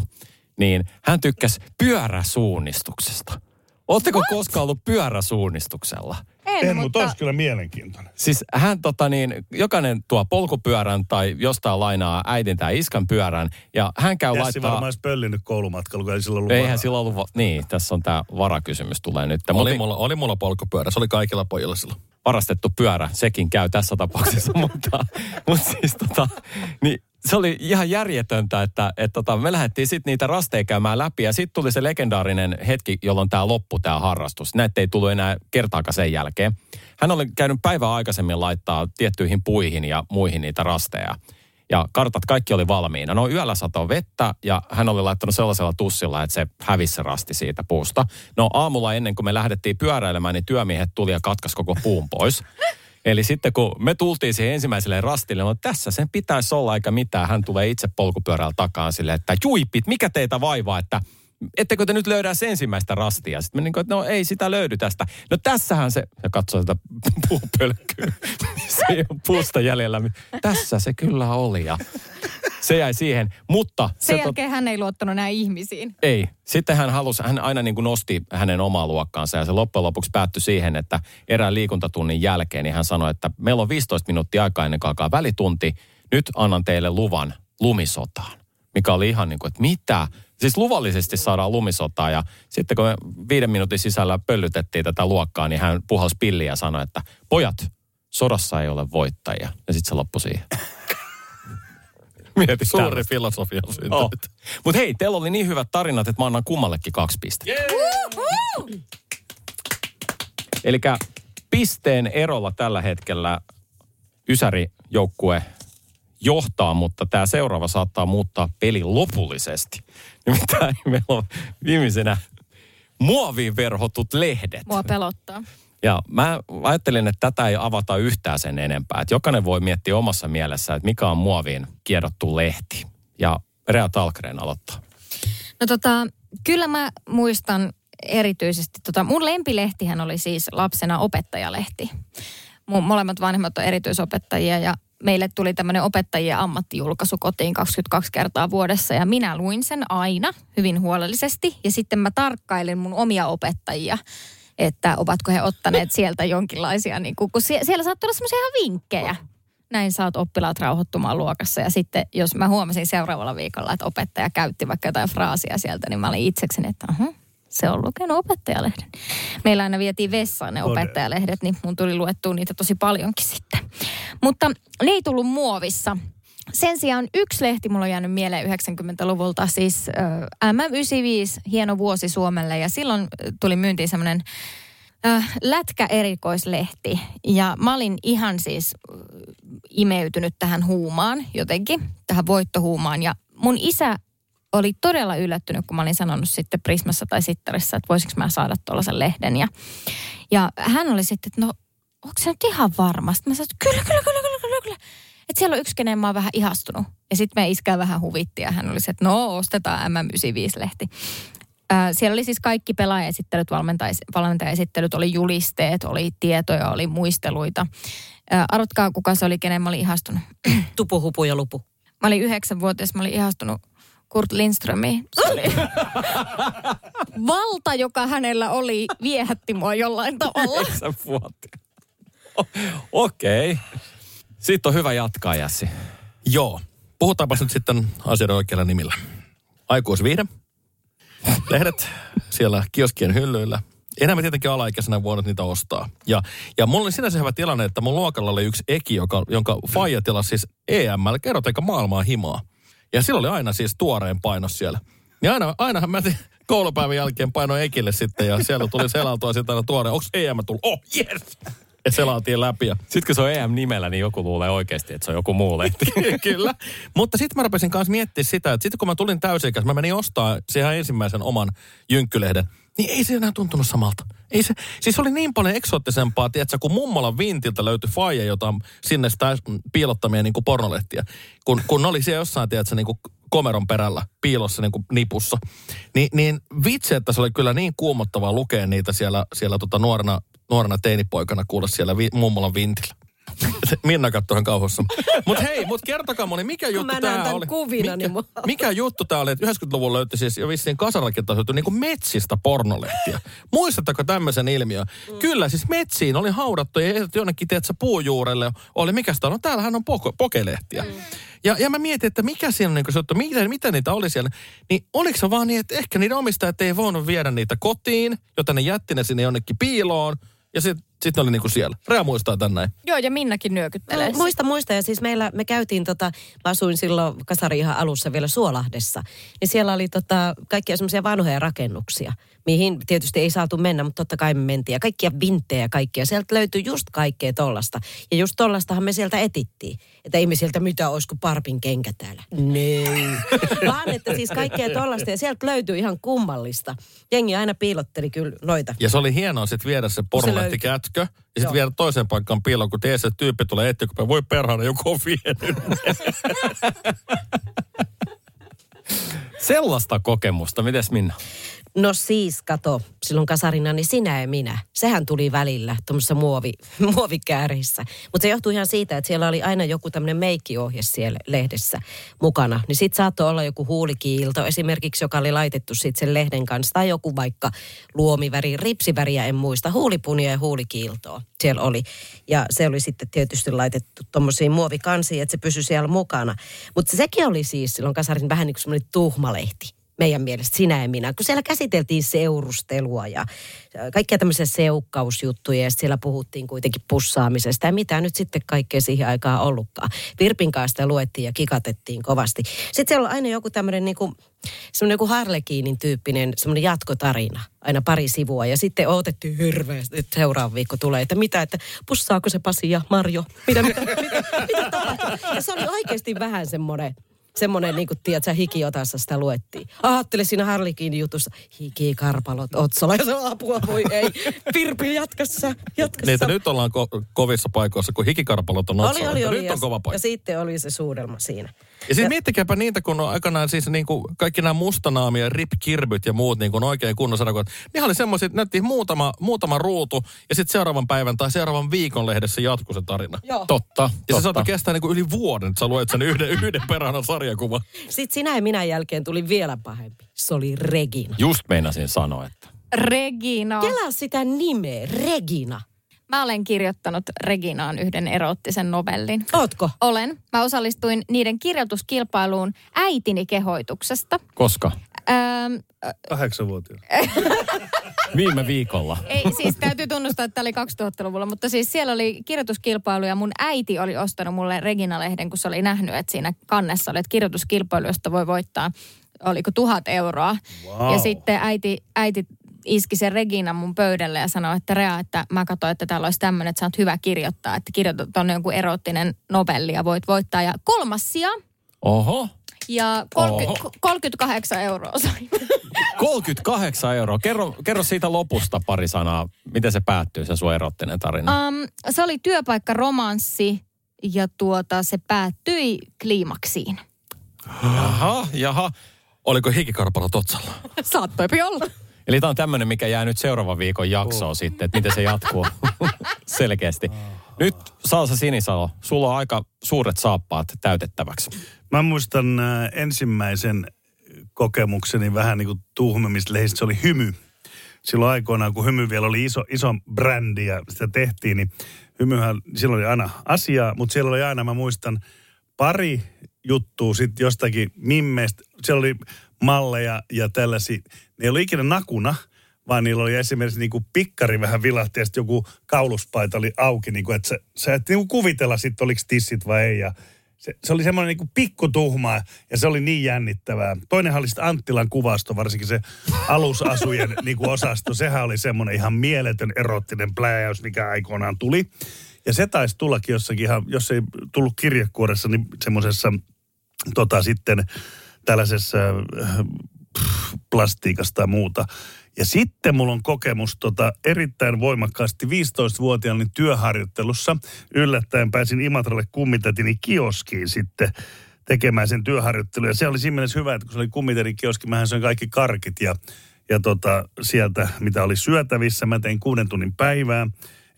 Niin hän tykkäsi pyöräsuunnistuksesta. Oletteko koskaan ollut pyöräsuunnistuksella? En, En, mutta olisi kyllä mielenkiintoinen. Siis hän tota niin, jokainen tuo polkupyörän tai jostain lainaa äidin tai iskan pyörän ja hän käy Jässi laittaa... varmaan olisi pöllinyt koulumatkalla, kun ei sillä ollut Eihän varaa. sillä ollut... Va- niin, tässä on tämä varakysymys tulee nyt. Oli Mutta mulla, oli mulla polkupyörä, se oli kaikilla pojilla silloin. varastettu pyörä, sekin käy tässä tapauksessa, mutta, mutta siis tota, niin se oli ihan järjetöntä, että, että tota, me lähdettiin sitten niitä rasteja käymään läpi ja sitten tuli se legendaarinen hetki, jolloin tämä loppu, tämä harrastus. Näitä ei tullut enää kertaakaan sen jälkeen. Hän oli käynyt päivää aikaisemmin laittaa tiettyihin puihin ja muihin niitä rasteja. Ja kartat kaikki oli valmiina. No yöllä satoi vettä ja hän oli laittanut sellaisella tussilla, että se hävisi rasti siitä puusta. No aamulla ennen kuin me lähdettiin pyöräilemään, niin työmiehet tuli ja katkas koko puun pois. Eli sitten kun me tultiin siihen ensimmäiselle rastille, no tässä sen pitäisi olla eikä mitään. Hän tulee itse polkupyörällä takaan silleen, että juipit, mikä teitä vaivaa, että ettekö te nyt löydä se ensimmäistä rastia? Sitten me niin kuin, että no ei sitä löydy tästä. No tässähän se, ja katsoi sitä puupölkkyä, se ole puusta jäljellä. Tässä se kyllä oli ja se jäi siihen. Mutta sen se tot- jälkeen hän ei luottanut näin ihmisiin. ei. Sitten hän halusi, hän aina niin kuin nosti hänen omaa luokkaansa ja se loppujen lopuksi päättyi siihen, että erään liikuntatunnin jälkeen niin hän sanoi, että meillä on 15 minuuttia aikaa ennen kuin alkaa välitunti. Nyt annan teille luvan lumisotaan. Mikä oli ihan niin kuin, että mitä? Siis luvallisesti saadaan lumisotaa ja sitten kun me viiden minuutin sisällä pöllytettiin tätä luokkaa, niin hän puhalsi pilliä ja sanoi, että pojat, sodassa ei ole voittajia. Ja sitten se loppui siihen. Mieti Suuri tällaista. filosofia syntynyt. Oh. Mutta hei, teillä oli niin hyvät tarinat, että mä annan kummallekin kaksi pistettä. Eli pisteen erolla tällä hetkellä Ysäri-joukkue johtaa, mutta tämä seuraava saattaa muuttaa pelin lopullisesti. Nimittäin meillä on viimeisenä muoviin verhotut lehdet. Mua pelottaa. Ja mä ajattelin, että tätä ei avata yhtään sen enempää. Että jokainen voi miettiä omassa mielessä, että mikä on muoviin kiedottu lehti. Ja Rea Talkreen aloittaa. No tota, kyllä mä muistan erityisesti, tota, mun lempilehtihän oli siis lapsena opettajalehti. Mun molemmat vanhemmat on erityisopettajia ja meille tuli tämmöinen opettajien ammattijulkaisu kotiin 22 kertaa vuodessa ja minä luin sen aina hyvin huolellisesti ja sitten mä tarkkailin mun omia opettajia että ovatko he ottaneet sieltä jonkinlaisia, niin kuin, kun sie- siellä saattaa olla semmoisia ihan vinkkejä. Näin saat oppilaat rauhoittumaan luokassa. Ja sitten jos mä huomasin seuraavalla viikolla, että opettaja käytti vaikka jotain fraasia sieltä, niin mä olin itsekseni, että aha, se on lukenut opettajalehden. Meillä aina vietiin vessaan ne opettajalehdet, niin mun tuli luettua niitä tosi paljonkin sitten. Mutta ne ei tullut muovissa. Sen sijaan yksi lehti mulla on jäänyt mieleen 90-luvulta, siis äh, MM95, hieno vuosi Suomelle. Ja silloin tuli myyntiin semmoinen äh, lätkä-erikoislehti. Ja mä olin ihan siis äh, imeytynyt tähän huumaan jotenkin, tähän voittohuumaan. Ja mun isä oli todella yllättynyt, kun mä olin sanonut sitten Prismassa tai Sittarissa, että voisinko mä saada tuollaisen lehden. Ja, ja hän oli sitten, että no onko se nyt ihan varmasti? Mä sanoin, kyllä, kyllä, kyllä, kyllä, kyllä, kyllä. Että siellä on yksi, kenen mä oon vähän ihastunut. Ja sitten me iskää vähän huvitti ja hän oli se, että no ostetaan MM95-lehti. Äh, siellä oli siis kaikki pelaajaesittelyt, valmentajaesittelyt, oli julisteet, oli tietoja, oli muisteluita. Äh, arvatkaa, kuka se oli, kenen mä olin ihastunut. Tupu, hupu ja lupu. Mä olin yhdeksänvuotias, mä olin ihastunut Kurt Lindströmiin. Valta, joka hänellä oli, viehätti mua jollain tavalla. Yhdeksän vuotta. O- Okei. Okay. Sitten on hyvä jatkaa, Jassi. Joo. Puhutaanpa nyt sitten asioiden oikealla nimillä. Aikuisviihde. Lehdet siellä kioskien hyllyillä. Enää me tietenkin alaikäisenä voinut niitä ostaa. Ja, ja mulla oli sinänsä hyvä tilanne, että mun luokalla oli yksi eki, joka, jonka faija tilasi siis EML, kerrot eikä maailmaa himaa. Ja sillä oli aina siis tuoreen painos siellä. Ja aina, ainahan mä koulupäivän jälkeen painoin ekille sitten ja siellä tuli selautua sitten aina tuoreen. Onko EM tullut? Oh, yes! Ja selaatiin läpi. Ja Sitten kun se on EM-nimellä, niin joku luulee oikeasti, että se on joku muu lehti. Kyllä. Mutta sitten mä rupesin kanssa miettimään sitä, että sitten kun mä tulin täysi mä menin ostaa siihen ensimmäisen oman jynkkylehden, niin ei se enää tuntunut samalta. Ei se, siis oli niin paljon eksoottisempaa, tiedätkö, kun mummolan vintiltä löytyi faija, jota sinne sitä piilottamia niin kuin pornolehtiä. Kun, kun oli siellä jossain, tiedätkö, niin kuin komeron perällä piilossa niin kuin nipussa. Ni, niin vitsi, että se oli kyllä niin kuumottavaa lukea niitä siellä, siellä tota nuorena, nuorena teinipoikana kuulla siellä vi, mummolan vintillä. Minna katsoi ihan kauhossa. Mutta hei, mut kertokaa mulle, mikä juttu mä näen tää tän oli? kuvina, mikä, niin mikä juttu tää oli, että 90-luvulla löytyi siis jo vissiin kasarallakin tasoitu niin kuin metsistä pornolehtiä. Muistatteko tämmöisen ilmiön? Mm. Kyllä, siis metsiin oli haudattu ja jonnekin, tiedätkö, puujuurelle. Oli mikä sitä on? No täällähän on poke, pokelehtiä. Mm. Ja, ja mä mietin, että mikä siinä on niin se juttu, mitä, mitä niitä oli siellä. Niin oliko se vaan niin, että ehkä niiden omistajat ei voinut viedä niitä kotiin, joten ne jätti ne sinne jonnekin piiloon. Ja sitten sit ne oli niin kuin siellä. Rea muistaa tän näin. Joo, ja Minnakin nyökyttelee. No, muista, muista. Ja siis meillä, me käytiin, tota, mä asuin silloin Kasari ihan alussa vielä Suolahdessa. Niin siellä oli tota, kaikkia semmoisia vanhoja rakennuksia, mihin tietysti ei saatu mennä, mutta totta kai me mentiin. Ja kaikkia vinttejä ja kaikkia. Sieltä löytyi just kaikkea tollasta. Ja just tollastahan me sieltä etittiin. Että ei me sieltä mitä olisi kuin parpin kenkä täällä. Nee. Vaan että siis kaikkea tollasta. Ja sieltä löytyi ihan kummallista. Jengi aina piilotteli kyllä noita. Ja se oli hienoa sitten viedä se pornolehti kätkö. Ja sitten Joo. viedä toiseen paikkaan piiloon, kun tiesi, että tyyppi tulee etsiä, kun voi perhana, joku on vienyt. Sellaista kokemusta. Mites Minna? No siis, kato, silloin kasarina, niin sinä ja minä. Sehän tuli välillä tuommoisessa muovi, muovikäärissä. Mutta se johtuu ihan siitä, että siellä oli aina joku tämmöinen meikkiohje siellä lehdessä mukana. Niin sit saattoi olla joku huulikiilto esimerkiksi, joka oli laitettu sitten sen lehden kanssa. Tai joku vaikka luomiväri, ripsiväriä en muista. Huulipunia ja huulikiiltoa siellä oli. Ja se oli sitten tietysti laitettu tuommoisiin muovikansiin, että se pysyi siellä mukana. Mutta sekin oli siis silloin kasarin vähän niin kuin semmoinen tuhmalehti meidän mielestä, sinä ja minä, kun siellä käsiteltiin seurustelua ja kaikkia tämmöisiä seukkausjuttuja ja siellä puhuttiin kuitenkin pussaamisesta ja mitä nyt sitten kaikkea siihen aikaan ollutkaan. Virpin kanssa sitä luettiin ja kikatettiin kovasti. Sitten siellä on aina joku tämmöinen niin kuin, semmoinen joku Harlekiinin tyyppinen semmoinen jatkotarina, aina pari sivua ja sitten odotettiin hirveästi, että seuraava viikko tulee, että mitä, että pussaako se Pasi ja Marjo, mitä, mitä, mitä, mitä tapahtuu. Ja se oli oikeasti vähän semmoinen, semmoinen, niin kuin tiedät, sä hikiotassa sitä luettiin. Ajattele siinä Harlikin jutussa, hikikarpalot otsolla, ja se on apua, voi ei. Virpi, jatkassa, jatkassa. Niitä nyt ollaan ko- kovissa paikoissa, kun hikikarpalot on oli, otsalla. oli, oli. Nyt ja, on kova ja paikka. sitten oli se suudelma siinä. Ja siis miettikääpä niitä, kun on aikanaan siis niin kuin kaikki nämä mustanaamia, rip-kirbyt ja muut niin kuin oikein kunnossa sarjakuvat. Ne oli semmoisia, että näytti muutama, muutama ruutu ja sitten seuraavan päivän tai seuraavan viikon lehdessä jatkuu se tarina. Joo. Totta, Ja se totta. saattoi kestää niin kuin yli vuoden, että sä luet sen yhden, yhden perhana sarjakuva. Sitten sinä ja minä jälkeen tuli vielä pahempi. Se oli Regina. Just meinasin sanoa, että Regina. Kelaa sitä nimeä, Regina. Mä olen kirjoittanut Reginaan yhden eroottisen novellin. Ootko? Olen. Mä osallistuin niiden kirjoituskilpailuun äitini kehoituksesta. koska Öö, Kahdeksanvuotias. viime viikolla. ei, siis täytyy tunnustaa, että tämä oli 2000-luvulla, mutta siis siellä oli kirjoituskilpailu ja mun äiti oli ostanut mulle Regina-lehden, kun se oli nähnyt, että siinä kannessa oli, että kirjoituskilpailu, josta voi voittaa, oliko tuhat euroa. Wow. Ja sitten äiti, äiti iski sen Regina mun pöydälle ja sanoi, että Rea, että mä katsoin, että täällä olisi tämmöinen, että sä oot hyvä kirjoittaa, että kirjoitat tuonne jonkun erottinen novelli ja voit voittaa. Ja kolmas sija Oho, ja 30, 38 euroa sain. 38 euroa. Kerro, kerro siitä lopusta pari sanaa. Miten se päättyy, se sun erottinen tarina? Um, se oli työpaikkaromanssi ja tuota, se päättyi kliimaksiin. Jaha, jaha. Oliko hikikarpalo totsalla? Saattoipi olla. Eli tämä on tämmöinen, mikä jää nyt seuraavan viikon jaksoon oh. sitten, että miten se jatkuu selkeästi. Nyt Salsa Sinisalo, sulla on aika suuret saappaat täytettäväksi. Mä muistan äh, ensimmäisen kokemukseni vähän niin kuin tuhmemista lehdistä. Se oli Hymy. Silloin aikoinaan, kun Hymy vielä oli iso, iso brändi ja sitä tehtiin, niin Hymyhän, silloin oli aina asiaa, mutta siellä oli aina, mä muistan, pari juttua sitten jostakin mimmeistä. Siellä oli malleja ja tällaisia. Ne ei ollut ikinä nakuna, vaan niillä oli esimerkiksi niin kuin pikkari vähän vilahti ja sitten joku kauluspaita oli auki, niin kuin, että sä, sä et niin kuin kuvitella sitten, oliko tissit vai ei. Ja se, se oli semmoinen niin kuin pikkutuhmaa ja se oli niin jännittävää. Toinenhan oli sitten Anttilan kuvasto, varsinkin se alusasujen niin kuin osasto. Sehän oli semmoinen ihan mieletön erottinen pläjäys, mikä aikoinaan tuli. Ja se taisi tullakin jossakin ihan, jos ei tullut kirjekuoressa, niin semmoisessa tota sitten tällaisessa äh, plastiikasta tai muuta. Ja sitten mulla on kokemus tota, erittäin voimakkaasti 15-vuotiaani työharjoittelussa. Yllättäen pääsin Imatralle kummitätini kioskiin sitten tekemään sen työharjoittelun. Ja se oli siinä mielessä hyvä, että kun se oli kummitätin kioski, mähän söin kaikki karkit ja, ja tota, sieltä, mitä oli syötävissä. Mä tein kuuden tunnin päivää.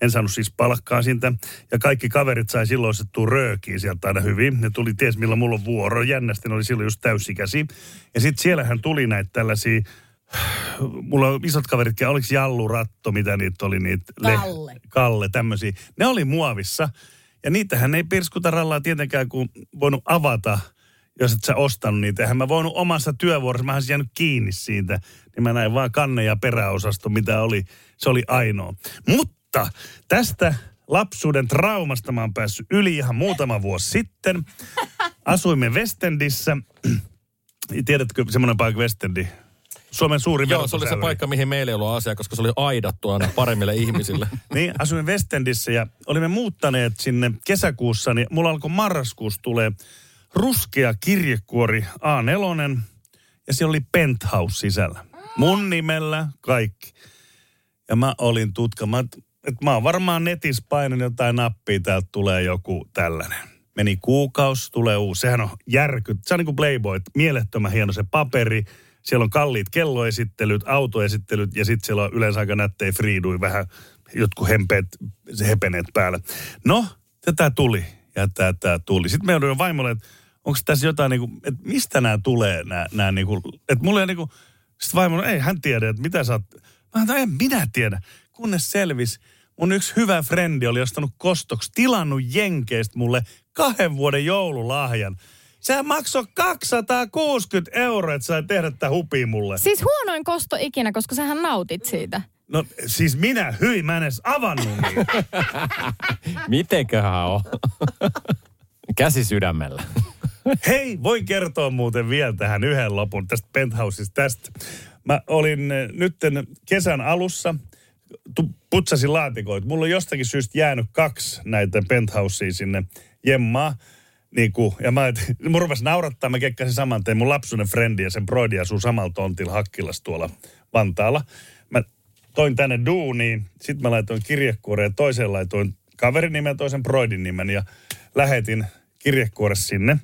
En saanut siis palkkaa siitä. Ja kaikki kaverit sai silloin osettua röökiä sieltä aina hyvin. Ne tuli, ties milloin mulla on vuoro. Jännästi ne oli silloin just täysikäsi. Ja sitten siellähän tuli näitä tällaisia mulla on isot kaverit, oliko Jallu Ratto, mitä niitä oli niitä? Kalle. Kalle, tämmöisiä. Ne oli muovissa. Ja niitähän ei pirskuta rallaa tietenkään kuin voinut avata, jos et sä ostanut niitä. Eihän mä voinut omassa työvuorossa, mä olisin jäänyt kiinni siitä. Niin mä näin vaan kanne- ja peräosasto, mitä oli. Se oli ainoa. Mutta tästä lapsuuden traumasta mä oon päässyt yli ihan muutama vuosi sitten. Asuimme Westendissä. Tiedätkö semmoinen paikka Westendi? Suomen suuri Joo, se oli se paikka, mihin meillä ei ollut asiaa, koska se oli aidattu aina paremmille ihmisille. Niin, asuin Westendissä ja olimme muuttaneet sinne kesäkuussa, niin mulla alkoi marraskuussa tulee ruskea kirjekuori A4 ja siellä oli penthouse sisällä. Mun nimellä kaikki. Ja mä olin tutka. Mä, että mä oon varmaan netissä painan jotain nappia, täältä tulee joku tällainen. Meni kuukausi, tulee uusi. Sehän on järky. Se on niin kuin Playboy, mielettömän hieno se paperi. Siellä on kalliit kelloesittelyt, autoesittelyt ja sitten siellä on yleensä aika nättejä friidui vähän jotkut hempeet, hepeneet päällä. No, tätä tuli ja tätä tuli. Sitten me jouduin vaimolle, että onko tässä jotain, niin kuin, että mistä nämä tulee, nämä, nämä niin kuin, että mulle ei niin kuin, sitten vaimo, ei hän tiedä, että mitä sä oot. Mä sanoin, en minä tiedä, kunnes selvis. Mun yksi hyvä frendi oli ostanut kostoksi, tilannut Jenkeistä mulle kahden vuoden joululahjan. Sehän maksoi 260 euroa, että sai tehdä tätä hupia mulle. Siis huonoin kosto ikinä, koska sähän nautit siitä. No siis minä, hyi, mä en edes avannut niitä. Mitenköhän on? Käsi sydämellä. Hei, voin kertoa muuten vielä tähän yhden lopun tästä penthouseista tästä. Mä olin eh, nytten kesän alussa, putsasin laatikoita. Mulla on jostakin syystä jäänyt kaksi näitä penthousea sinne jemmaa. Niin kuin, ja mä, et, mun rupesi naurattaa, mä kekkäsin saman tein. Mun lapsuinen frendi ja sen broidi asuu samalla tontilla Hakkilas tuolla Vantaalla. Mä toin tänne duuniin, sitten mä laitoin kirjekuoreen, toiseen laitoin kaverin nimen toisen broidin nimen ja lähetin kirjekuore sinne.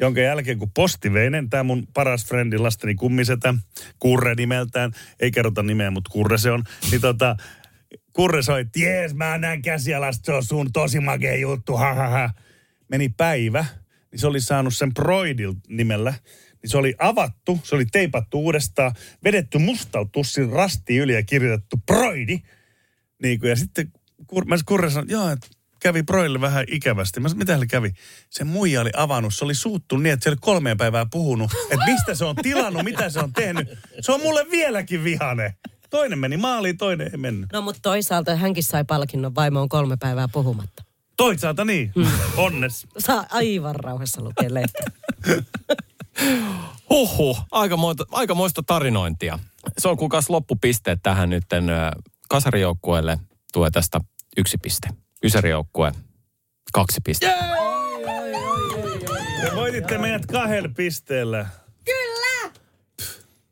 Jonka jälkeen kun postiveinen, tämä mun paras frendi, lasteni kummisetä, Kurre nimeltään, ei kerrota nimeä, mutta Kurre se on, niin tota, Kurre soitti, jees, mä näen käsialasta, se on sun tosi makea juttu, ha, ha, ha. Meni päivä, niin se oli saanut sen Broidil nimellä, niin se oli avattu, se oli teipattu uudestaan, vedetty mustalta tussin rasti yli ja kirjoitettu Broidi. Niin kuin, ja sitten kur, mä Kurre sanoi, joo, että kävi Broille vähän ikävästi. Mä sanoin, mitä kävi? Se muija oli avannut, se oli suuttu niin, että se oli kolmeen päivää puhunut, että mistä se on tilannut, mitä se on tehnyt. Se on mulle vieläkin vihane. Toinen meni maaliin, toinen ei mennyt. No mutta toisaalta hänkin sai palkinnon, vaimo on kolme päivää puhumatta. Toisaalta niin, onnes. Saa aivan rauhassa lukea lehtiä. Huhhuh, aikamoista, aikamoista tarinointia. Se on kuulkaas loppupisteet tähän nytten kasarijoukkueelle tulee tästä yksi piste. Ysärijoukkue kaksi pistettä. Te voititte meidät kahdella pisteellä.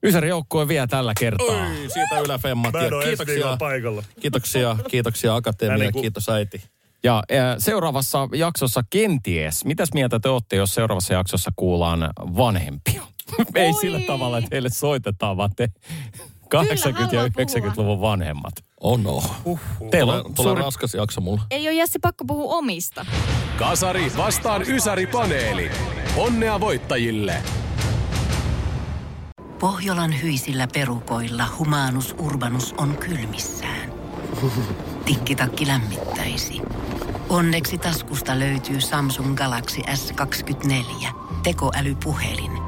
Ysärijoukkue vie tällä kertaa. Oi, siitä yläfemmat. Mä Ja en ole ensi kiitoksia, paikalla. kiitoksia, kiitoksia Akatemia, Mä niinku- kiitos äiti. Ja seuraavassa jaksossa kenties, mitäs mieltä te olette, jos seuraavassa jaksossa kuullaan vanhempia? Ei Oi. sillä tavalla, että heille soitetaan, vaan te 80- ja haluaa 90-luvun vanhemmat. Oh no. Teillä Tulee, on tulee suuri... raskas jakso mulla. Ei ole Jassi pakko puhua omista. Kasari vastaan Ysäri-paneeli. Onnea voittajille! Pohjolan hyisillä perukoilla humanus urbanus on kylmissään. Tikkitakki lämmittäisi. Onneksi taskusta löytyy Samsung Galaxy S24. Tekoälypuhelin.